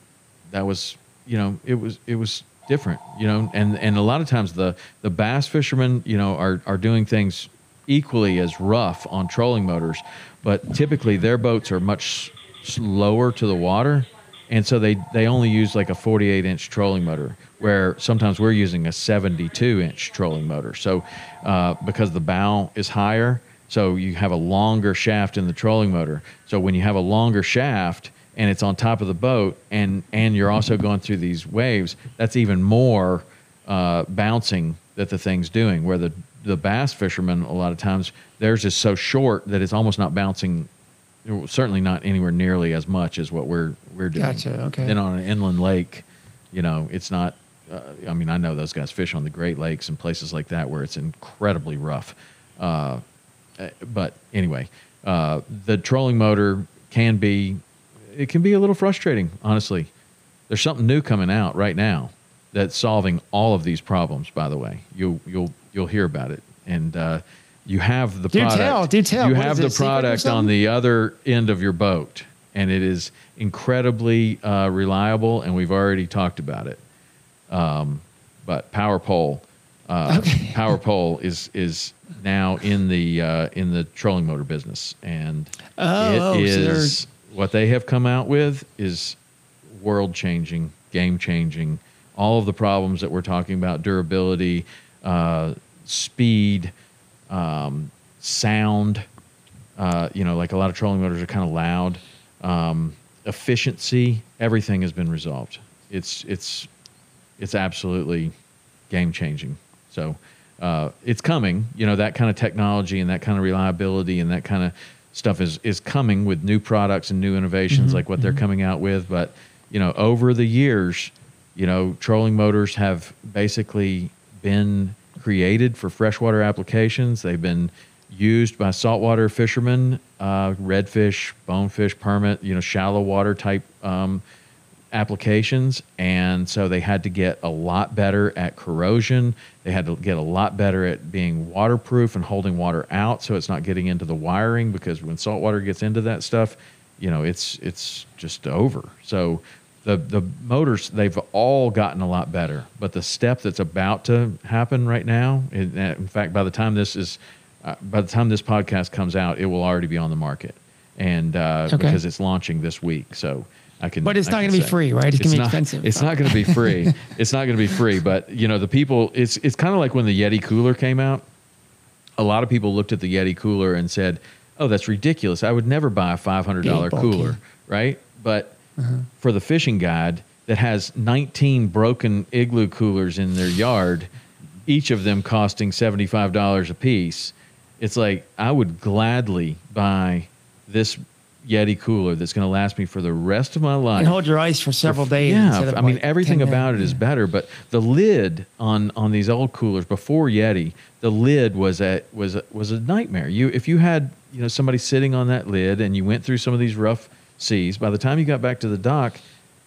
that was you know it was it was different you know and and a lot of times the the bass fishermen you know are are doing things equally as rough on trolling motors but typically their boats are much lower to the water and so they they only use like a 48 inch trolling motor where sometimes we're using a 72 inch trolling motor. So uh, because the bow is higher so you have a longer shaft in the trolling motor. So when you have a longer shaft and it's on top of the boat and and you're also going through these waves that's even more uh, bouncing that the thing's doing where the the bass fishermen a lot of times theirs is so short that it's almost not bouncing certainly not anywhere nearly as much as what we're we're doing Gotcha, okay. then on an inland lake you know it's not uh, i mean i know those guys fish on the great lakes and places like that where it's incredibly rough uh, uh, but anyway, uh, the trolling motor can be it can be a little frustrating, honestly. There's something new coming out right now that's solving all of these problems. By the way, you'll you'll you'll hear about it, and uh, you have the Do product. tell, do tell. You What have the product on the other end of your boat, and it is incredibly uh, reliable. And we've already talked about it. Um, but Power Pole, uh, Power Pole is is now in the uh, in the trolling motor business, and Oh, it so they're- what they have come out with is world changing, game changing. All of the problems that we're talking about durability, uh, speed, um, sound. Uh, you know, like a lot of trolling motors are kind of loud. Um, efficiency, everything has been resolved. It's it's it's absolutely game changing. So uh, it's coming. You know that kind of technology and that kind of reliability and that kind of stuff is is coming with new products and new innovations like what they're coming out with. But you know, over the years, you know, trolling motors have basically been created for freshwater applications. They've been used by saltwater fishermen, uh, redfish, bonefish, permit, you know, shallow water type um, applications. And so they had to get a lot better at corrosion. They had to get a lot better at being waterproof and holding water out so it's not getting into the wiring because when saltwater gets into that stuff, you know, it's it's just over. So the the motors they've all gotten a lot better, but the step that's about to happen right now, in, in fact, by the time this is uh, by the time this podcast comes out, it will already be on the market, and uh, Okay. because it's launching this week, so I can. But it's I not gonna be free, right? It's gonna be expensive. It's not going to be free. it's not going to be free. But you know, the people. It's it's kind of like when the Yeti cooler came out. A lot of people looked at the Yeti cooler and said, "Oh, that's ridiculous. I would never buy a five hundred dollar cooler." Right? But Uh-huh. for the fishing guide that has 19 broken igloo coolers in their yard, each of them costing $75 a piece, it's like I would gladly buy this Yeti cooler that's going to last me for the rest of my life. And hold your ice for several days. Yeah, I mean like everything about it minutes. is better, but the lid on on these old coolers before Yeti, the lid was a was a, was a nightmare. You if you had you know somebody sitting on that lid and you went through some of these rough seas, by the time you got back to the dock,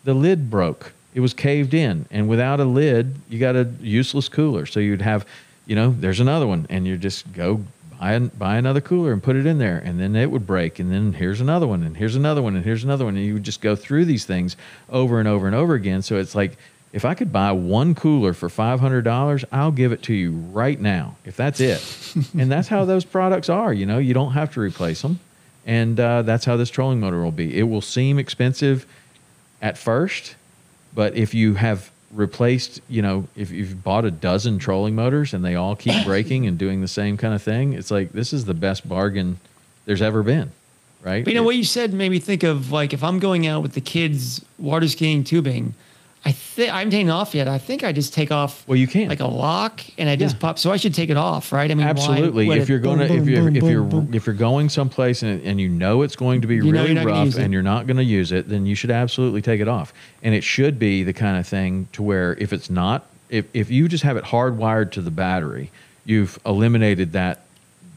the lid broke. It was caved in, and without a lid, you got a useless cooler. So you'd have, you know, there's another one, and you just go buy an, buy another cooler and put it in there, and then it would break, and then here's another one, and here's another one, and here's another one, and you would just go through these things over and over and over again. So it's like if I could buy one cooler for five hundred dollars, I'll give it to you right now. If that's it, and that's how those products are. You know, you don't have to replace them, and uh, that's how this trolling motor will be. It will seem expensive at first, but if you have replaced, you know, if you've bought a dozen trolling motors and they all keep breaking and doing the same kind of thing, it's like this is the best bargain there's ever been, right? But you know It- what you said made me think of like if I'm going out with the kids water skiing tubing, I think I'm taking off yet. I think I just take off. Well, you can. like a lock, and I just Yeah. pop. So I should take it off, right? I mean, Absolutely. let If you're going to, if you're, boom, if you're, boom? if you're going someplace and, and you know it's going to be You really you're not gonna rough and you're not going to use it, then you should absolutely take it off. And it should be the kind of thing to where if it's not, if, if you just have it hardwired to the battery, you've eliminated that,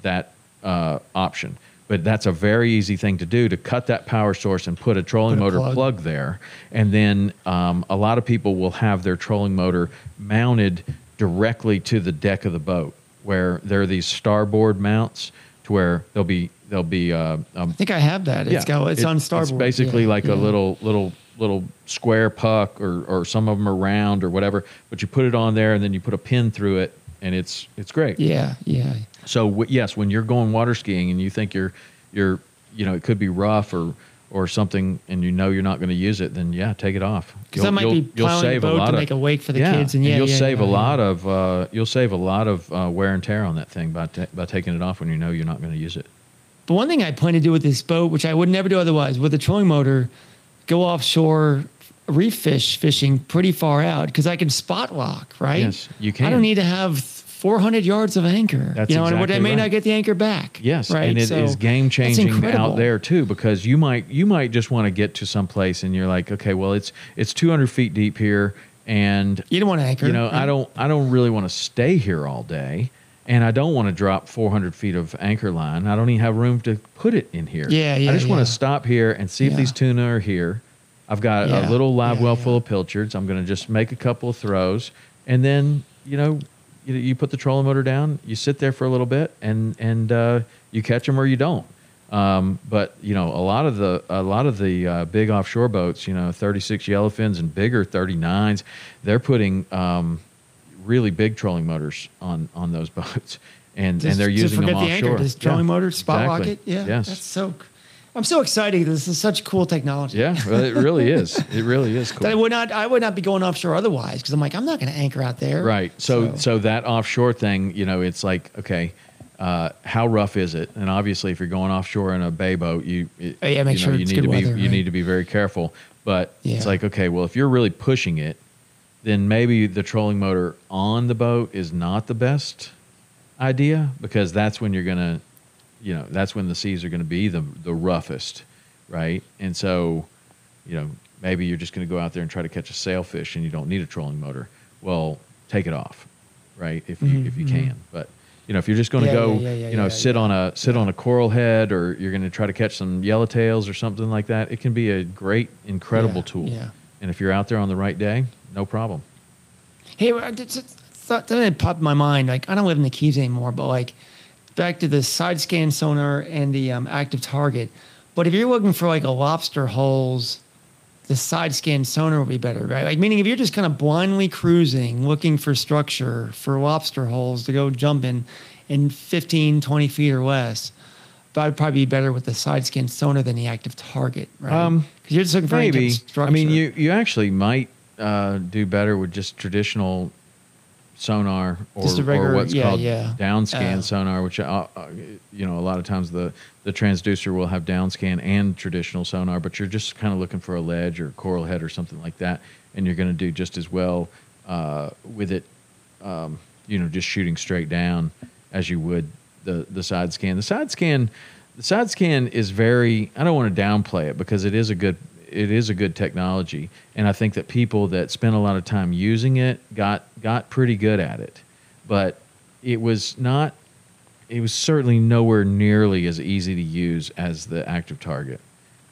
that uh, option. But that's a very easy thing to do to cut that power source and put a trolling Put a motor plug. plug there. And then um, a lot of people will have their trolling motor mounted directly to the deck of the boat, where there are these starboard mounts to where they'll be they'll be uh, um, I think I have that. It's got it's it- on starboard. It's basically Yeah, like yeah. a little little little square puck, or or some of them are round or whatever. But you put it on there, and then you put a pin through it, and it's it's great. Yeah, yeah. So w- yes, when you're going water skiing and you think you're you're you know it could be rough or or something, and you know you're not going to use it, then yeah, take it off. Because I might be plowing the boat to make a wake for the yeah, kids, and yeah, you'll yeah, save yeah, a lot of uh, you'll save a lot of uh, wear and tear on that thing by ta- by taking it off when you know you're not going to use it. But one thing I plan to do with this boat, which I would never do otherwise, with a trolling motor, go offshore reef fish fishing pretty far out because I can spot lock, right? Yes, you can. I don't need to have 400 yards of anchor. That's you know, and I may right. not get the anchor back. Yes, right. and it is So game changing out there too because you might you might just want to get to some place and you're like, okay, well it's it's 200 feet deep here, and You don't want to anchor. you know I don't I don't really want to stay here all day, and I don't want to drop 400 feet of anchor line. I don't even have room to put it in here. Yeah, yeah, I just want to stop here and see if Yeah. these tuna are here. I've got Yeah, a little live yeah, well yeah. full of pilchards. I'm going to just make a couple of throws, and then you know, you, you put the trolling motor down. You sit there for a little bit, and and uh, you catch them or you don't. Um, but you know, a lot of the a lot of the uh, big offshore boats, you know, 36 yellowfins and bigger 39s, they're putting um, really big trolling motors on on those boats, and Just- and they're using them the offshore. anchor, trolling Yeah, motor, spot exactly. it. Yeah, Yes. that's so. I'm so excited. This is such cool technology. yeah, well, it really is. It really is cool. That I would not. I would not be going offshore otherwise because I'm like, I'm not going to anchor out there. Right. So, so that offshore thing, you know, it's like okay, uh, how rough is it? And obviously, if you're going offshore in a bay boat, you it, Oh, yeah, make you sure you it's need good to be weather, you right. need to be very careful. But it's like okay, well, if you're really pushing it, then maybe the trolling motor on the boat is not the best idea because that's when you're gonna, you know, that's when the seas are gonna be the the roughest, right? And so, you know, maybe you're just gonna go out there and try to catch a sailfish and you don't need a trolling motor. Well, take it off, right? If you if you can, but. You know, if you're just going to Mm-hmm, Yeah, go, yeah, yeah, you know, sit on a sit on a coral head, or you're going to try to catch some yellowtails or something like that, it can be a great, incredible tool. yeah. And if you're out there on the right day, no problem. Hey, I just thought that popped in my mind. Like, I don't live in the Keys anymore, but like, back to the side scan sonar and the um, active target. But if you're looking for like a lobster holes, the side scan sonar will be better, right? Like, meaning if you're just kind of blindly cruising, looking for structure for lobster holes to go jump in in 15, 20 feet or less, that would probably be better with the side scan sonar than the active target, right? Um, Because you're just looking for any type of Maybe. structure. I mean, you you actually might uh, do better with just traditional sonar or, Just a regular- or what's yeah, called yeah. downscan Uh, sonar, which uh, uh, you know a lot of times the the transducer will have downscan and traditional sonar, but you're just kind of looking for a ledge or coral head or something like that, and you're going to do just as well uh, with it. Um, you know, just shooting straight down as you would the the side scan. The side scan the side scan is very. I don't want to downplay it because it is a good it is a good technology, and I think that people that spent a lot of time using it got got pretty good at it, but it was not. It was certainly nowhere nearly as easy to use as the active target.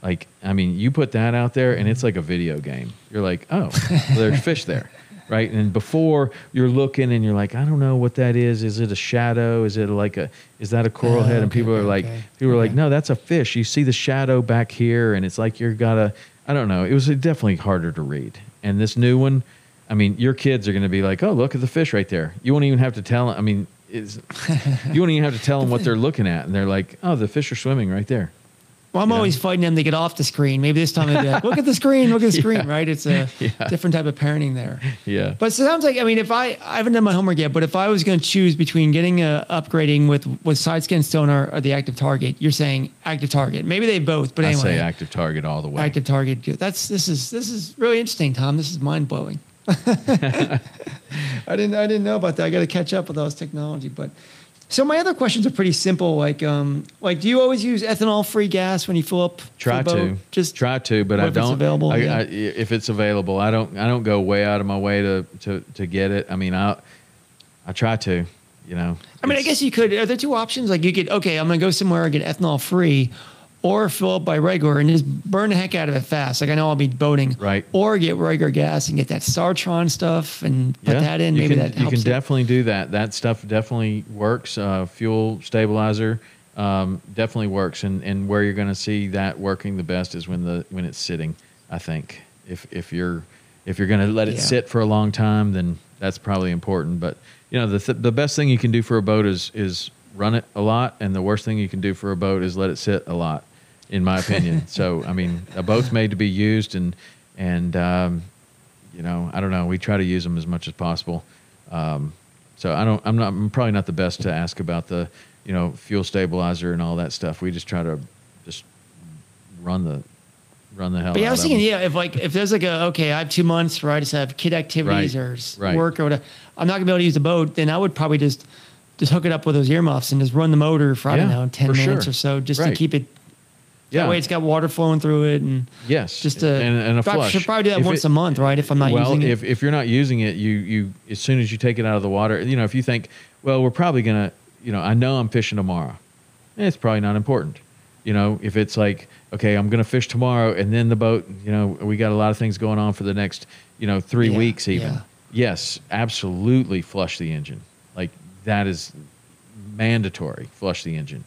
Like, I mean, you put that out there, and it's like a video game. You're like, oh, well, there's fish there right? And before you're looking and you're like, I don't know what that is. Is it a shadow? Is it like a is that a coral Oh, head? And okay, people are like, okay. people are like, no, that's a fish. You see the shadow back here, and it's like you're gotta. I don't know. It was definitely harder to read. And this new one, I mean, your kids are going to be like, oh, look at the fish right there. You won't even have to tell. I mean, it's, you won't even have to tell them what they're looking at, and they're like, oh, the fish are swimming right there. Well, I'm Yeah. always fighting them to get off the screen. Maybe this time they'd be like, look at the screen, look at the screen, right? It's a Yeah. different type of parenting there. Yeah. But it sounds like I mean, if I I haven't done my homework yet, but if I was going to choose between getting a upgrading with with side scan sonar or the active target, you're saying active target. Maybe they both, but I anyway, say active target all the way. active target. That's this is this is really interesting, Tom. This is mind blowing. I didn't I didn't know about that. I got to catch up with all this technology, but. So my other questions are pretty simple. Like, um, like, do you always use ethanol-free gas when you fill up? Try to Just try to, but I if it's don't. available? I, Yeah. I, if it's available, I don't. I don't go way out of my way to to to get it. I mean, I I try to. You know. I mean, I guess you could. Are there two options? Like, you could, okay, I'm going to go somewhere and get ethanol free, or fill up by regular and just burn the heck out of it fast. Like, I know I'll be boating. Right. Or get regular gas and get that Star Tron stuff and put that in. you Maybe can, that you can it. definitely do that. That stuff definitely works. Uh, fuel stabilizer um, definitely works, and, and where you're going to see that working the best is when the when it's sitting. I think if if you're if you're going to let it Yeah. sit for a long time, then that's probably important. But you know the th- the best thing you can do for a boat is is run it a lot, and the worst thing you can do for a boat is let it sit a lot, in my opinion. so I mean, a boat's made to be used, and and um, you know, I don't know. We try to use them as much as possible. Um, so I don't. I'm not. I'm probably not the best to ask about the, you know, fuel stabilizer and all that stuff. We just try to just run the run the hell. But yeah, I was thinking, yeah, if like if there's like a okay, I have two months, where I just have kid activities Right, or right. work or whatever. I'm not gonna be able to use the boat. Then I would probably just just hook it up with those earmuffs and just run the motor for I don't Yeah, know ten minutes sure. or so, just to keep it. Yeah. That way, it's got water flowing through it and Yes, just a and, and a probably, flush. should probably do that If once it- a month, right? If I'm not well, using it. if if you're not using it, you you as soon as you take it out of the water, you know, if you think, well, we're probably gonna, you know, I know I'm fishing tomorrow, eh, it's probably not important. You know, if it's like, okay, I'm gonna fish tomorrow, and then the boat, you know, we got a lot of things going on for the next, you know, three Yeah, weeks even. yeah. Yes, absolutely, flush the engine. Like that is mandatory. Flush the engine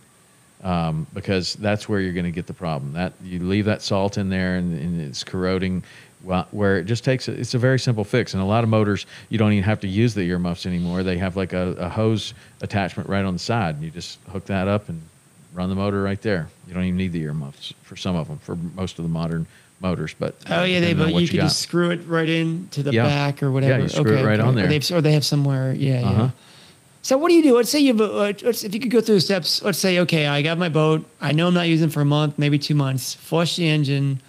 um, because that's where you're going to get the problem. That you leave that salt in there and, and it's corroding. Well, where it just takes it's a very simple fix, and a lot of motors you don't even have to use the earmuffs anymore. They have like a, a hose attachment right on the side, and you just hook that up and run the motor right there. You don't even need the earmuffs for some of them, for most of the modern motors. But Oh yeah, they but what you can got. just screw it right in to the Yeah. back or whatever. Yeah, you screw it okay, right okay. on there. Or, or they have somewhere. Yeah, Uh-huh. yeah. So what do you do? Let's say you've uh, let's, if you could go through the steps. Let's say okay, I got my boat. I know I'm not using it for a month, maybe two months. Flush the engine.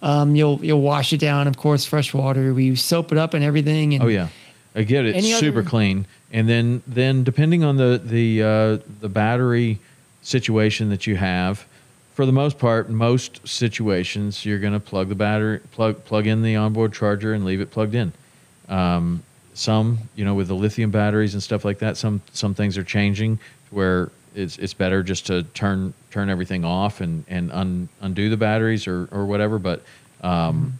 Um, you'll you'll wash it down, of course, fresh water. We soap it up and everything. And Oh yeah, I get it. Super other- clean, and then then depending on the the uh, the battery situation that you have, for the most part, most situations you're going to plug the battery plug plug in the onboard charger and leave it plugged in. Um, some you know with the lithium batteries and stuff like that, some some things are changing where it's it's better just to turn turn everything off and and un, undo the batteries or or whatever. But um,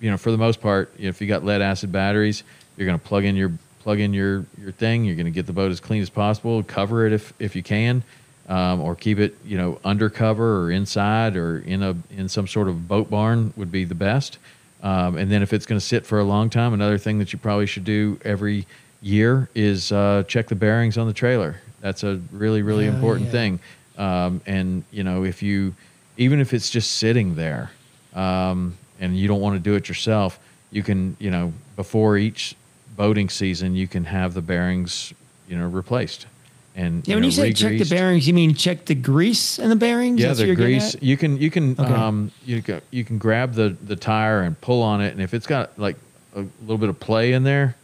you know, for the most part, if you got lead acid batteries, you're going to plug in your plug in your your thing. You're going to get the boat as clean as possible. Cover it if if you can, um, or keep it you know under cover or inside or in a in some sort of boat barn would be the best. Um, and then if it's going to sit for a long time, another thing that you probably should do every year is uh, check the bearings on the trailer. That's a really really Yeah, important yeah. thing. Um, and you know if you even if it's just sitting there um, and you don't want to do it yourself, you can, you know, before each boating season, you can have the bearings, you know, replaced. And yeah, when know, you say check the bearings, you mean check the grease in the bearings? yeah, That's the grease. You can you can Okay. um you can, you can grab the the tire and pull on it, and if it's got like a little bit of play in there,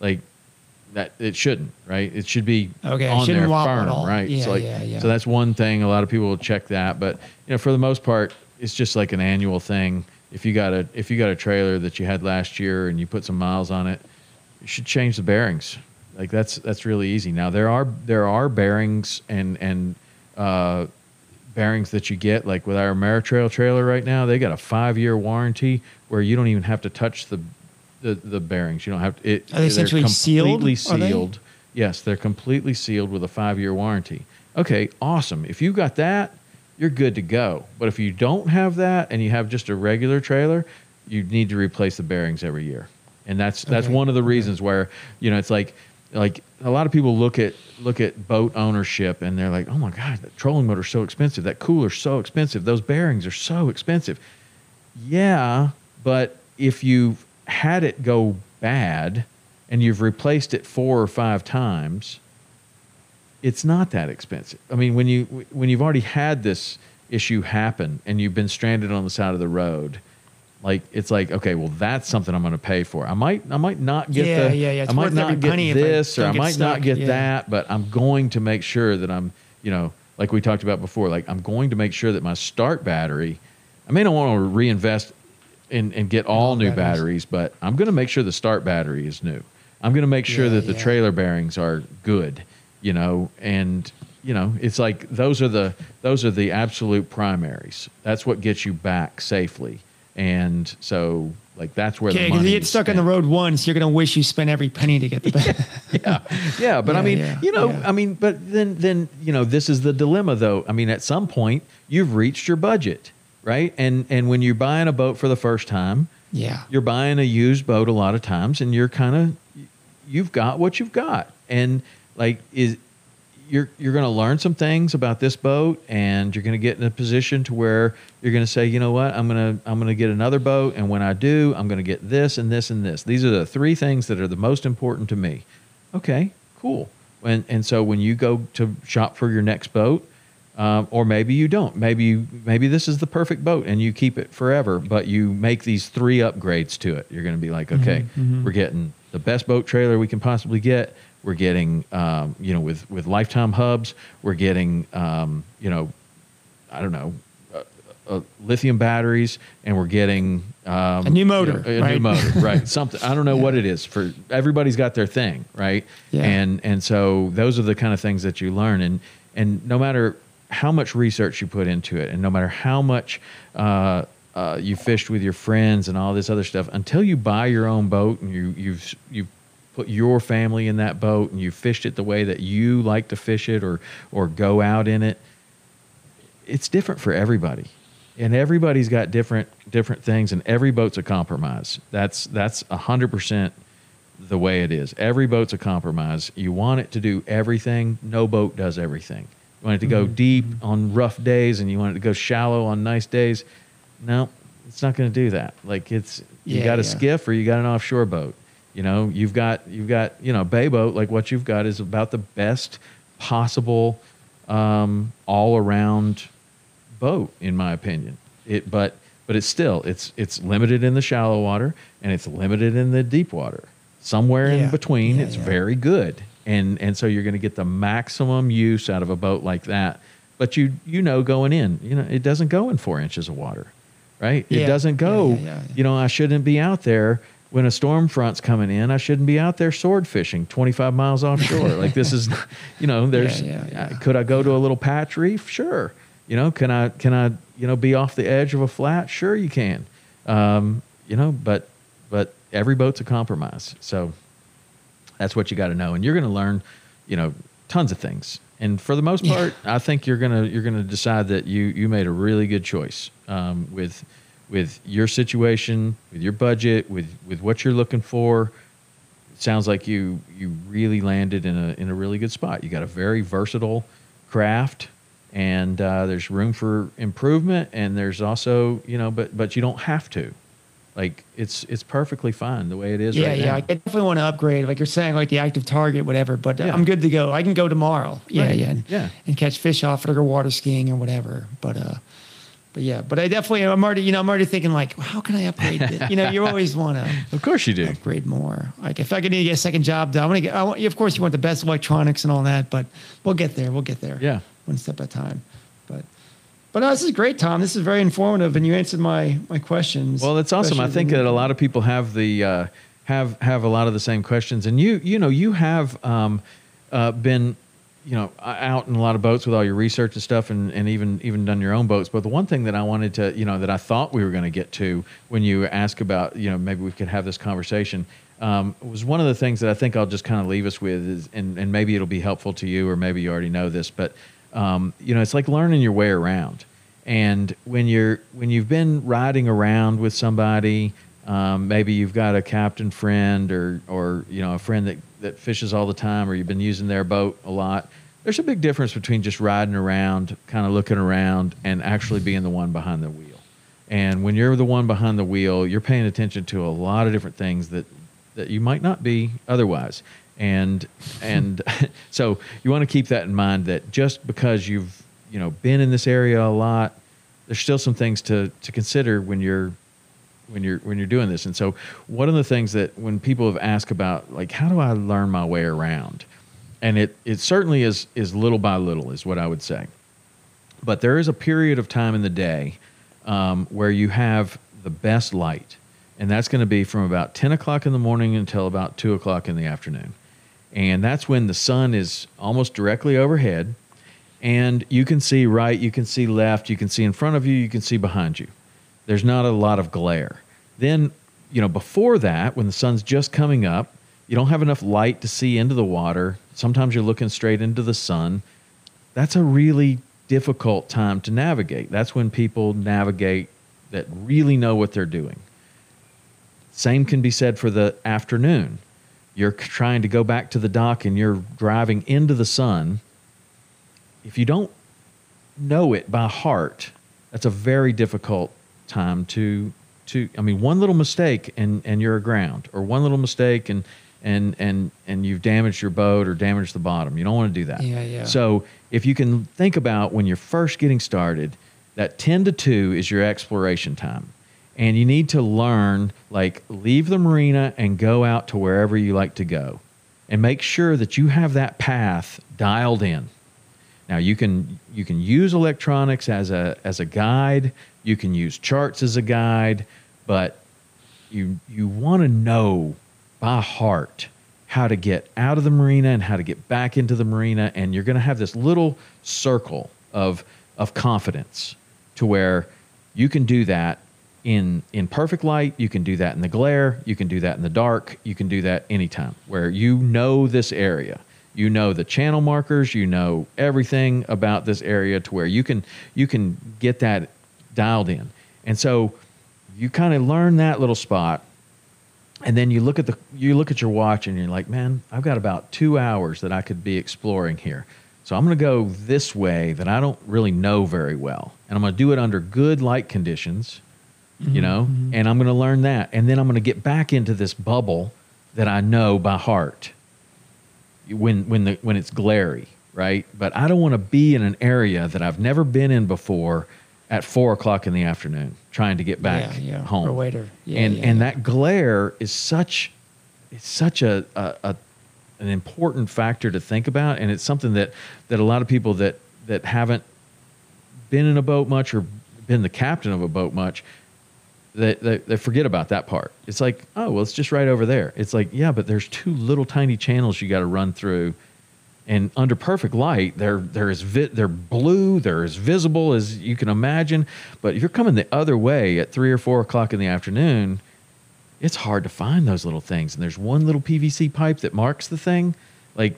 like that it shouldn't, right? It should be Okay, it on shouldn't there firm, right? Yeah, so like, yeah, yeah. So that's one thing. A lot of people will check that, but you know, for the most part, it's just like an annual thing. If you got a if you got a trailer that you had last year and you put some miles on it, you should change the bearings. Like that's that's really easy. Now there are there are bearings and and uh, bearings that you get like with our Ameritrail trailer right now. They got a five year warranty where you don't even have to touch the the, the bearings. You don't have to. It, Are they essentially they're sealed? completely Are they? sealed. Yes, they're completely sealed with a five year warranty. Okay, awesome. If you got that, you're good to go. But if you don't have that and you have just a regular trailer, you need to replace the bearings every year. And that's that's Okay. one of the reasons where you know it's like like a lot of people look at look at boat ownership and they're like, oh my god, that trolling motor's so expensive, that cooler's so expensive, those bearings are so expensive. Yeah, but if you've had it go bad and you've replaced it four or five times, it's not that expensive. I mean, when you when you've already had this issue happen and you've been stranded on the side of the road, like it's like okay, well that's something I'm going to pay for. I might I might not get Yeah, the yeah, yeah. It's I might not get this or I might not get Yeah. that, but I'm going to make sure that I'm you know like we talked about before, like I'm going to make sure that my start battery. I may not want to reinvest and, and get all All new batteries. batteries, but I'm going to make sure the start battery is new. I'm going to make sure Yeah, that the trailer bearings are good, you know, and you know, it's like those are the those are the absolute primaries. That's what gets you back safely. And so like that's where Okay, the money you get stuck on the road once, you're gonna wish you spent every penny to get the back. yeah, yeah, but I mean, yeah, you know, yeah. I mean, but then, then you know, this is the dilemma, though. I mean, at some point, you've reached your budget, right? And and when you're buying a boat for the first time, yeah. you're buying a used boat a lot of times, and you're kind of, you've got what you've got, and like is. You're, you're going to learn some things about this boat and you're going to get in a position to where you're going to say you know what? I'm going to i'm going to get another boat and when i do i'm going to get this and this and this. These are the three things that are the most important to me. Okay cool. And, and so when you go to shop for your next boat um, or maybe you don't maybe you, maybe this is the perfect boat and you keep it forever but you make these three upgrades to it you're going to be like okay we're getting the best boat trailer we can possibly get we're getting um, you know with with lifetime hubs we're getting um, you know i don't know uh, uh, lithium batteries and we're getting um, A new motor, you know, a new right? motor right. Something i don't know what it is. For everybody's got their thing right? Yeah. and and so those are the kind of things that you learn. And and no matter how much research you put into it and no matter how much uh, uh, you fished with your friends and all this other stuff until you buy your own boat and you you've you've put your family in that boat and you fished it the way that you like to fish it or or go out in it it's different for everybody. And everybody's got different different things and every boat's a compromise. That's that's 100% the way it is. Every boat's a compromise. You want it to do everything. No boat does everything. You want it to go mm-hmm. deep on rough days and you want it to go shallow on nice days. No it's not going to do that. Like it's you Yeah, got a yeah. skiff or you got an offshore boat you know you've got you've got you know bay boat like what you've got is about the best possible um, all around boat in my opinion. It but but it's still it's it's limited in the shallow water and it's limited in the deep water. Somewhere in between Yeah, it's yeah. very good. And and so you're going to get the maximum use out of a boat like that. But you you know going in you know it doesn't go in four inches of water right? It doesn't go Yeah, yeah, yeah. you know i shouldn't be out there when a storm front's coming in i shouldn't be out there sword fishing 25 miles offshore. Like this is you know there's yeah, yeah. uh, could i go to a little patch reef? Sure. You know can i can i you know be off the edge of a flat? Sure you can. Um, you know but but every boat's a compromise. So that's what you got to know. And you're going to learn you know tons of things. And for the most Yeah. part i think you're going to you're going to decide that you you made a really good choice um, with with your situation with your budget with with what you're looking for it sounds like you you really landed in a in a really good spot you got a very versatile craft and uh, there's room for improvement and there's also you know but but you don't have to like it's it's perfectly fine the way it is Yeah, right yeah. now. I definitely want to upgrade, like you're saying, like the active target, whatever. But Yeah. I'm good to go. I can go tomorrow. Yeah, Right. yeah, and, Yeah. and catch fish off it or go water skiing or whatever. But uh, but yeah, but I definitely, I'm already, you know, I'm already thinking like, how can I upgrade this? You know, you always want to Of course you do. upgrade more. Like if I could need to get a second job done, I want to get, I want, of course you want the best electronics and all that, but we'll get there. We'll get there. Yeah. One step at a time. But, but no, this is great, Tom. This is very informative and you answered my, my questions. Well, that's awesome. I think that a lot of people have the uh, have have a lot of the same questions, and you you know you have um, uh, been you know out in a lot of boats with all your research and stuff, and, and even even done your own boats. But the one thing that I wanted to you know that I thought we were going to get to when you ask about you know maybe we could have this conversation. Um, was one of the things that I think I'll just kind of leave us with is, and, and maybe it'll be helpful to you, or maybe you already know this, but um, you know, it's like learning your way around. And when you're when you've been riding around with somebody, um, maybe you've got a captain friend or or you know a friend that that fishes all the time, or you've been using their boat a lot. There's a big difference between just riding around, kind of looking around, and actually being the one behind the wheel. And when you're the one behind the wheel, you're paying attention to a lot of different things that that you might not be otherwise. And and so you want to keep that in mind that just because you've you know been in this area a lot, there's still some things to to consider when you're when you're when you're doing this. And so one of the things that when people have asked about like how do I learn my way around, and it it certainly is is little by little is what I would say. But there is a period of time in the day um, where you have the best light, and that's going to be from about 10 o'clock in the morning until about 2 o'clock in the afternoon. And that's when the sun is almost directly overhead, and you can see right, you can see left, you can see in front of you, you can see behind you. There's not a lot of glare. Then, you know, before that, when the sun's just coming up, you don't have enough light to see into the water. Sometimes you're looking straight into the sun. That's a really difficult time to navigate. That's when people navigate that really know what they're doing. Same can be said for the afternoon. You're trying to go back to the dock and you're driving into the sun. If you don't know it by heart, that's a very difficult time to to I mean one little mistake and and you're aground or one little mistake and and and and you've damaged your boat or damaged the bottom. You don't want to do that. Yeah, yeah. So if you can think about when you're first getting started, that 10 to 2 is your exploration time. And you need to learn like leave the marina and go out to wherever you like to go. And make sure that you have that path dialed in. Now you can you can use electronics as a as a guide. You can use charts as a guide, but you you want to know by heart how to get out of the marina and how to get back into the marina and you're going to have this little circle of of confidence to where you can do that in in perfect light you can do that in the glare you can do that in the dark you can do that anytime where you know this area. You know the channel markers you know everything about this area to where you can you can get that dialed in. And so you kind of learn that little spot and then you look at the you look at your watch and you're like man i've got about two hours that i could be exploring here. So i'm going to go this way that i don't really know very well and i'm going to do it under good light conditions you mm-hmm, know mm-hmm. and i'm going to learn that. And then i'm going to get back into this bubble that i know by heart when when the when it's glary right? But i don't want to be in an area that i've never been in before at four o'clock in the afternoon trying to get back Yeah, yeah. home Or later. Yeah, and and that glare is such it's such a, a, a an important factor to think about and it's something that that a lot of people that that haven't been in a boat much or been the captain of a boat much they, they, they forget about that part. It's like, oh, well, it's just right over there. It's like, yeah, but there's two little tiny channels you got to run through, and under perfect light, they're they're as vi- they're blue, they're as visible as you can imagine. But if you're coming the other way at three or four o'clock in the afternoon, it's hard to find those little things. And there's one little PVC pipe that marks the thing, like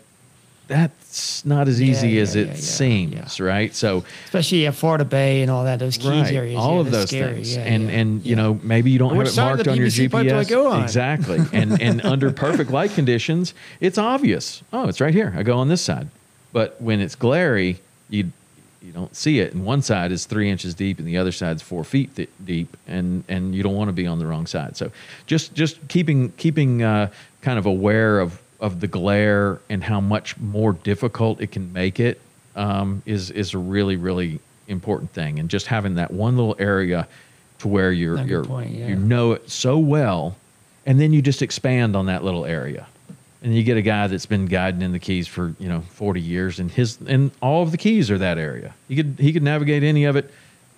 that's not as easy yeah, as yeah, it yeah, seems, right? So Especially at Florida Bay and all that, those keys right. areas. all of those scary. things, Yeah, and and you know maybe you don't have it marked on your PVC do I GPS go on? exactly, and and under perfect light conditions, it's obvious. Oh, it's right here. I go on this side, but when it's glary, you you don't see it, and one side is three inches deep, and the other side's four feet th- deep, and and you don't want to be on the wrong side. So just just keeping keeping uh, kind of aware of of the glare and how much more difficult it can make it um, is is a really really important thing, and just having that one little area to where you're, you're point, yeah. you know it so well, and then you just expand on that little area, and you get a guy that's been guiding in the keys for you know 40 years, and his and all of the keys are that area. He could he could navigate any of it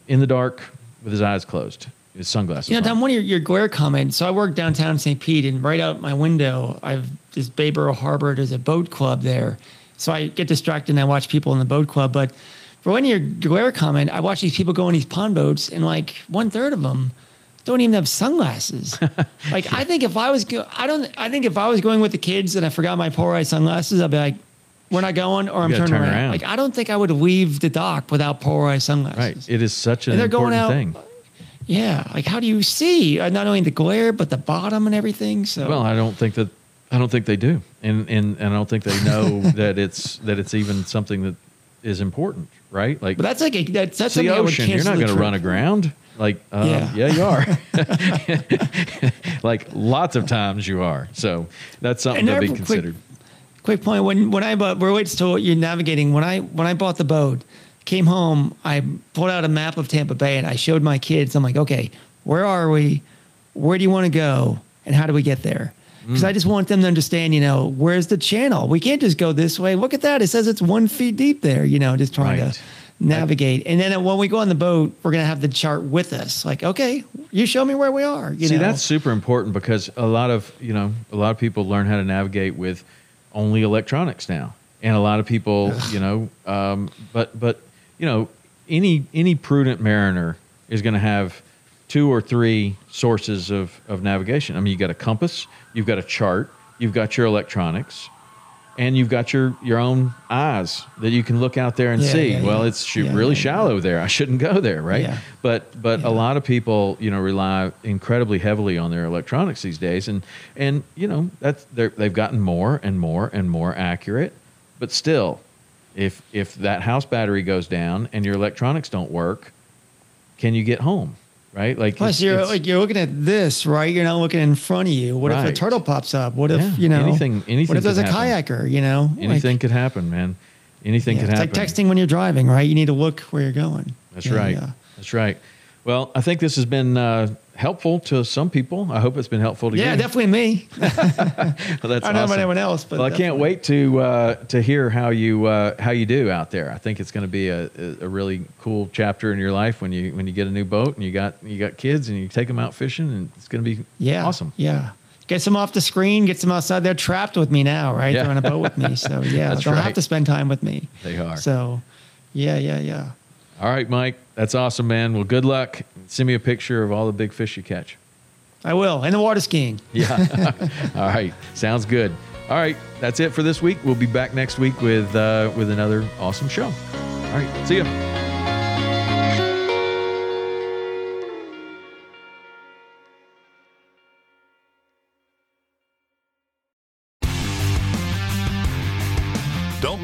in the dark with his eyes closed, his sunglasses. You know. Tom, one of your, your glare comments. So I work downtown St. Pete, and right out my window, I've this Bayboro Harbor. There's a boat club there, so I get distracted and I watch people in the boat club. But for one of your glare comment, I watch these people go on these pond boats, and like one third of them don't even have sunglasses. like I think if I was, go- I don't, I think if I was going with the kids and I forgot my polarized sunglasses, I'd be like. We're not going, or I'm turning turn around. around. Like I don't think I would leave the dock without polarized sunglasses. right, it is such an And they're going important out- thing. Yeah, like how do you see uh, not only the glare but the bottom and everything? So Well, I don't think that I don't think they do, and and, and I don't think they know that it's that it's even something that is important, right? Like but that's like a, that's that's the something I would ocean. You're not going to run aground. Like, um, yeah. Yeah. you are. like lots of times you are. So that's something And to be quick- considered. Quick point: when when I bought relates to what you're navigating. When I when I bought the boat, came home, I pulled out a map of Tampa Bay and I showed my kids. I'm like, okay, where are we? Where do you want to go? And how do we get there? Because Mm. I just want them to understand, you know, where's the channel? We can't just go this way. Look at that. It says it's one feet deep there, you know, just trying Right. to navigate. And then when we go on the boat, we're going to have the chart with us. Like, okay, you show me where we are. You See, know? that's super important because a lot of you know a lot of people learn how to navigate with only electronics now, and a lot of people you know, um, but but you know, any any prudent mariner is going to have two or three sources of of navigation. I mean, you've got a compass, you've got a chart, you've got your electronics. And you've got your, your own eyes that you can look out there and Yeah, see. yeah, well, yeah. it's sh- really shallow there. I shouldn't go there, right? But but a lot of people, you know, rely incredibly heavily on their electronics these days, and and you know that's they've gotten more and more and more accurate. But still, if if that house battery goes down and your electronics don't work, can you get home? Right? Like Plus, it's- you're it's- like you're looking at this, right? You're not looking in front of you. What if a turtle pops up? What if Yeah, you know anything- anything What if there's a happen. kayaker? You know, Like, anything could happen, man. Anything yeah, could it's happen. like texting when you're driving, right? You need to look where you're going. That's Yeah, right. That's right. Well, I think this has been uh, helpful to some people. I hope it's been helpful to Yeah, you. Yeah, definitely me. Well, that's I don't know about anyone else, but well, I can't wait to uh, to hear how you uh, how you do out there. I think it's going to be a, a really cool chapter in your life when you when you get a new boat and you got you got kids and you take them out fishing and it's going to be Yeah, awesome. Yeah, get some off the screen, get some outside. They're trapped with me now, right? Yeah. They're on a boat with me, so yeah, they'll right. have to spend time with me. They are. So, yeah, yeah, yeah. All right, Mike, that's awesome, man. Well, good luck. Send me a picture of all the big fish you catch. I will. And the water skiing. Yeah. all right, sounds good. All right, that's it for this week. We'll be back next week with uh, with another awesome show. All right, see ya.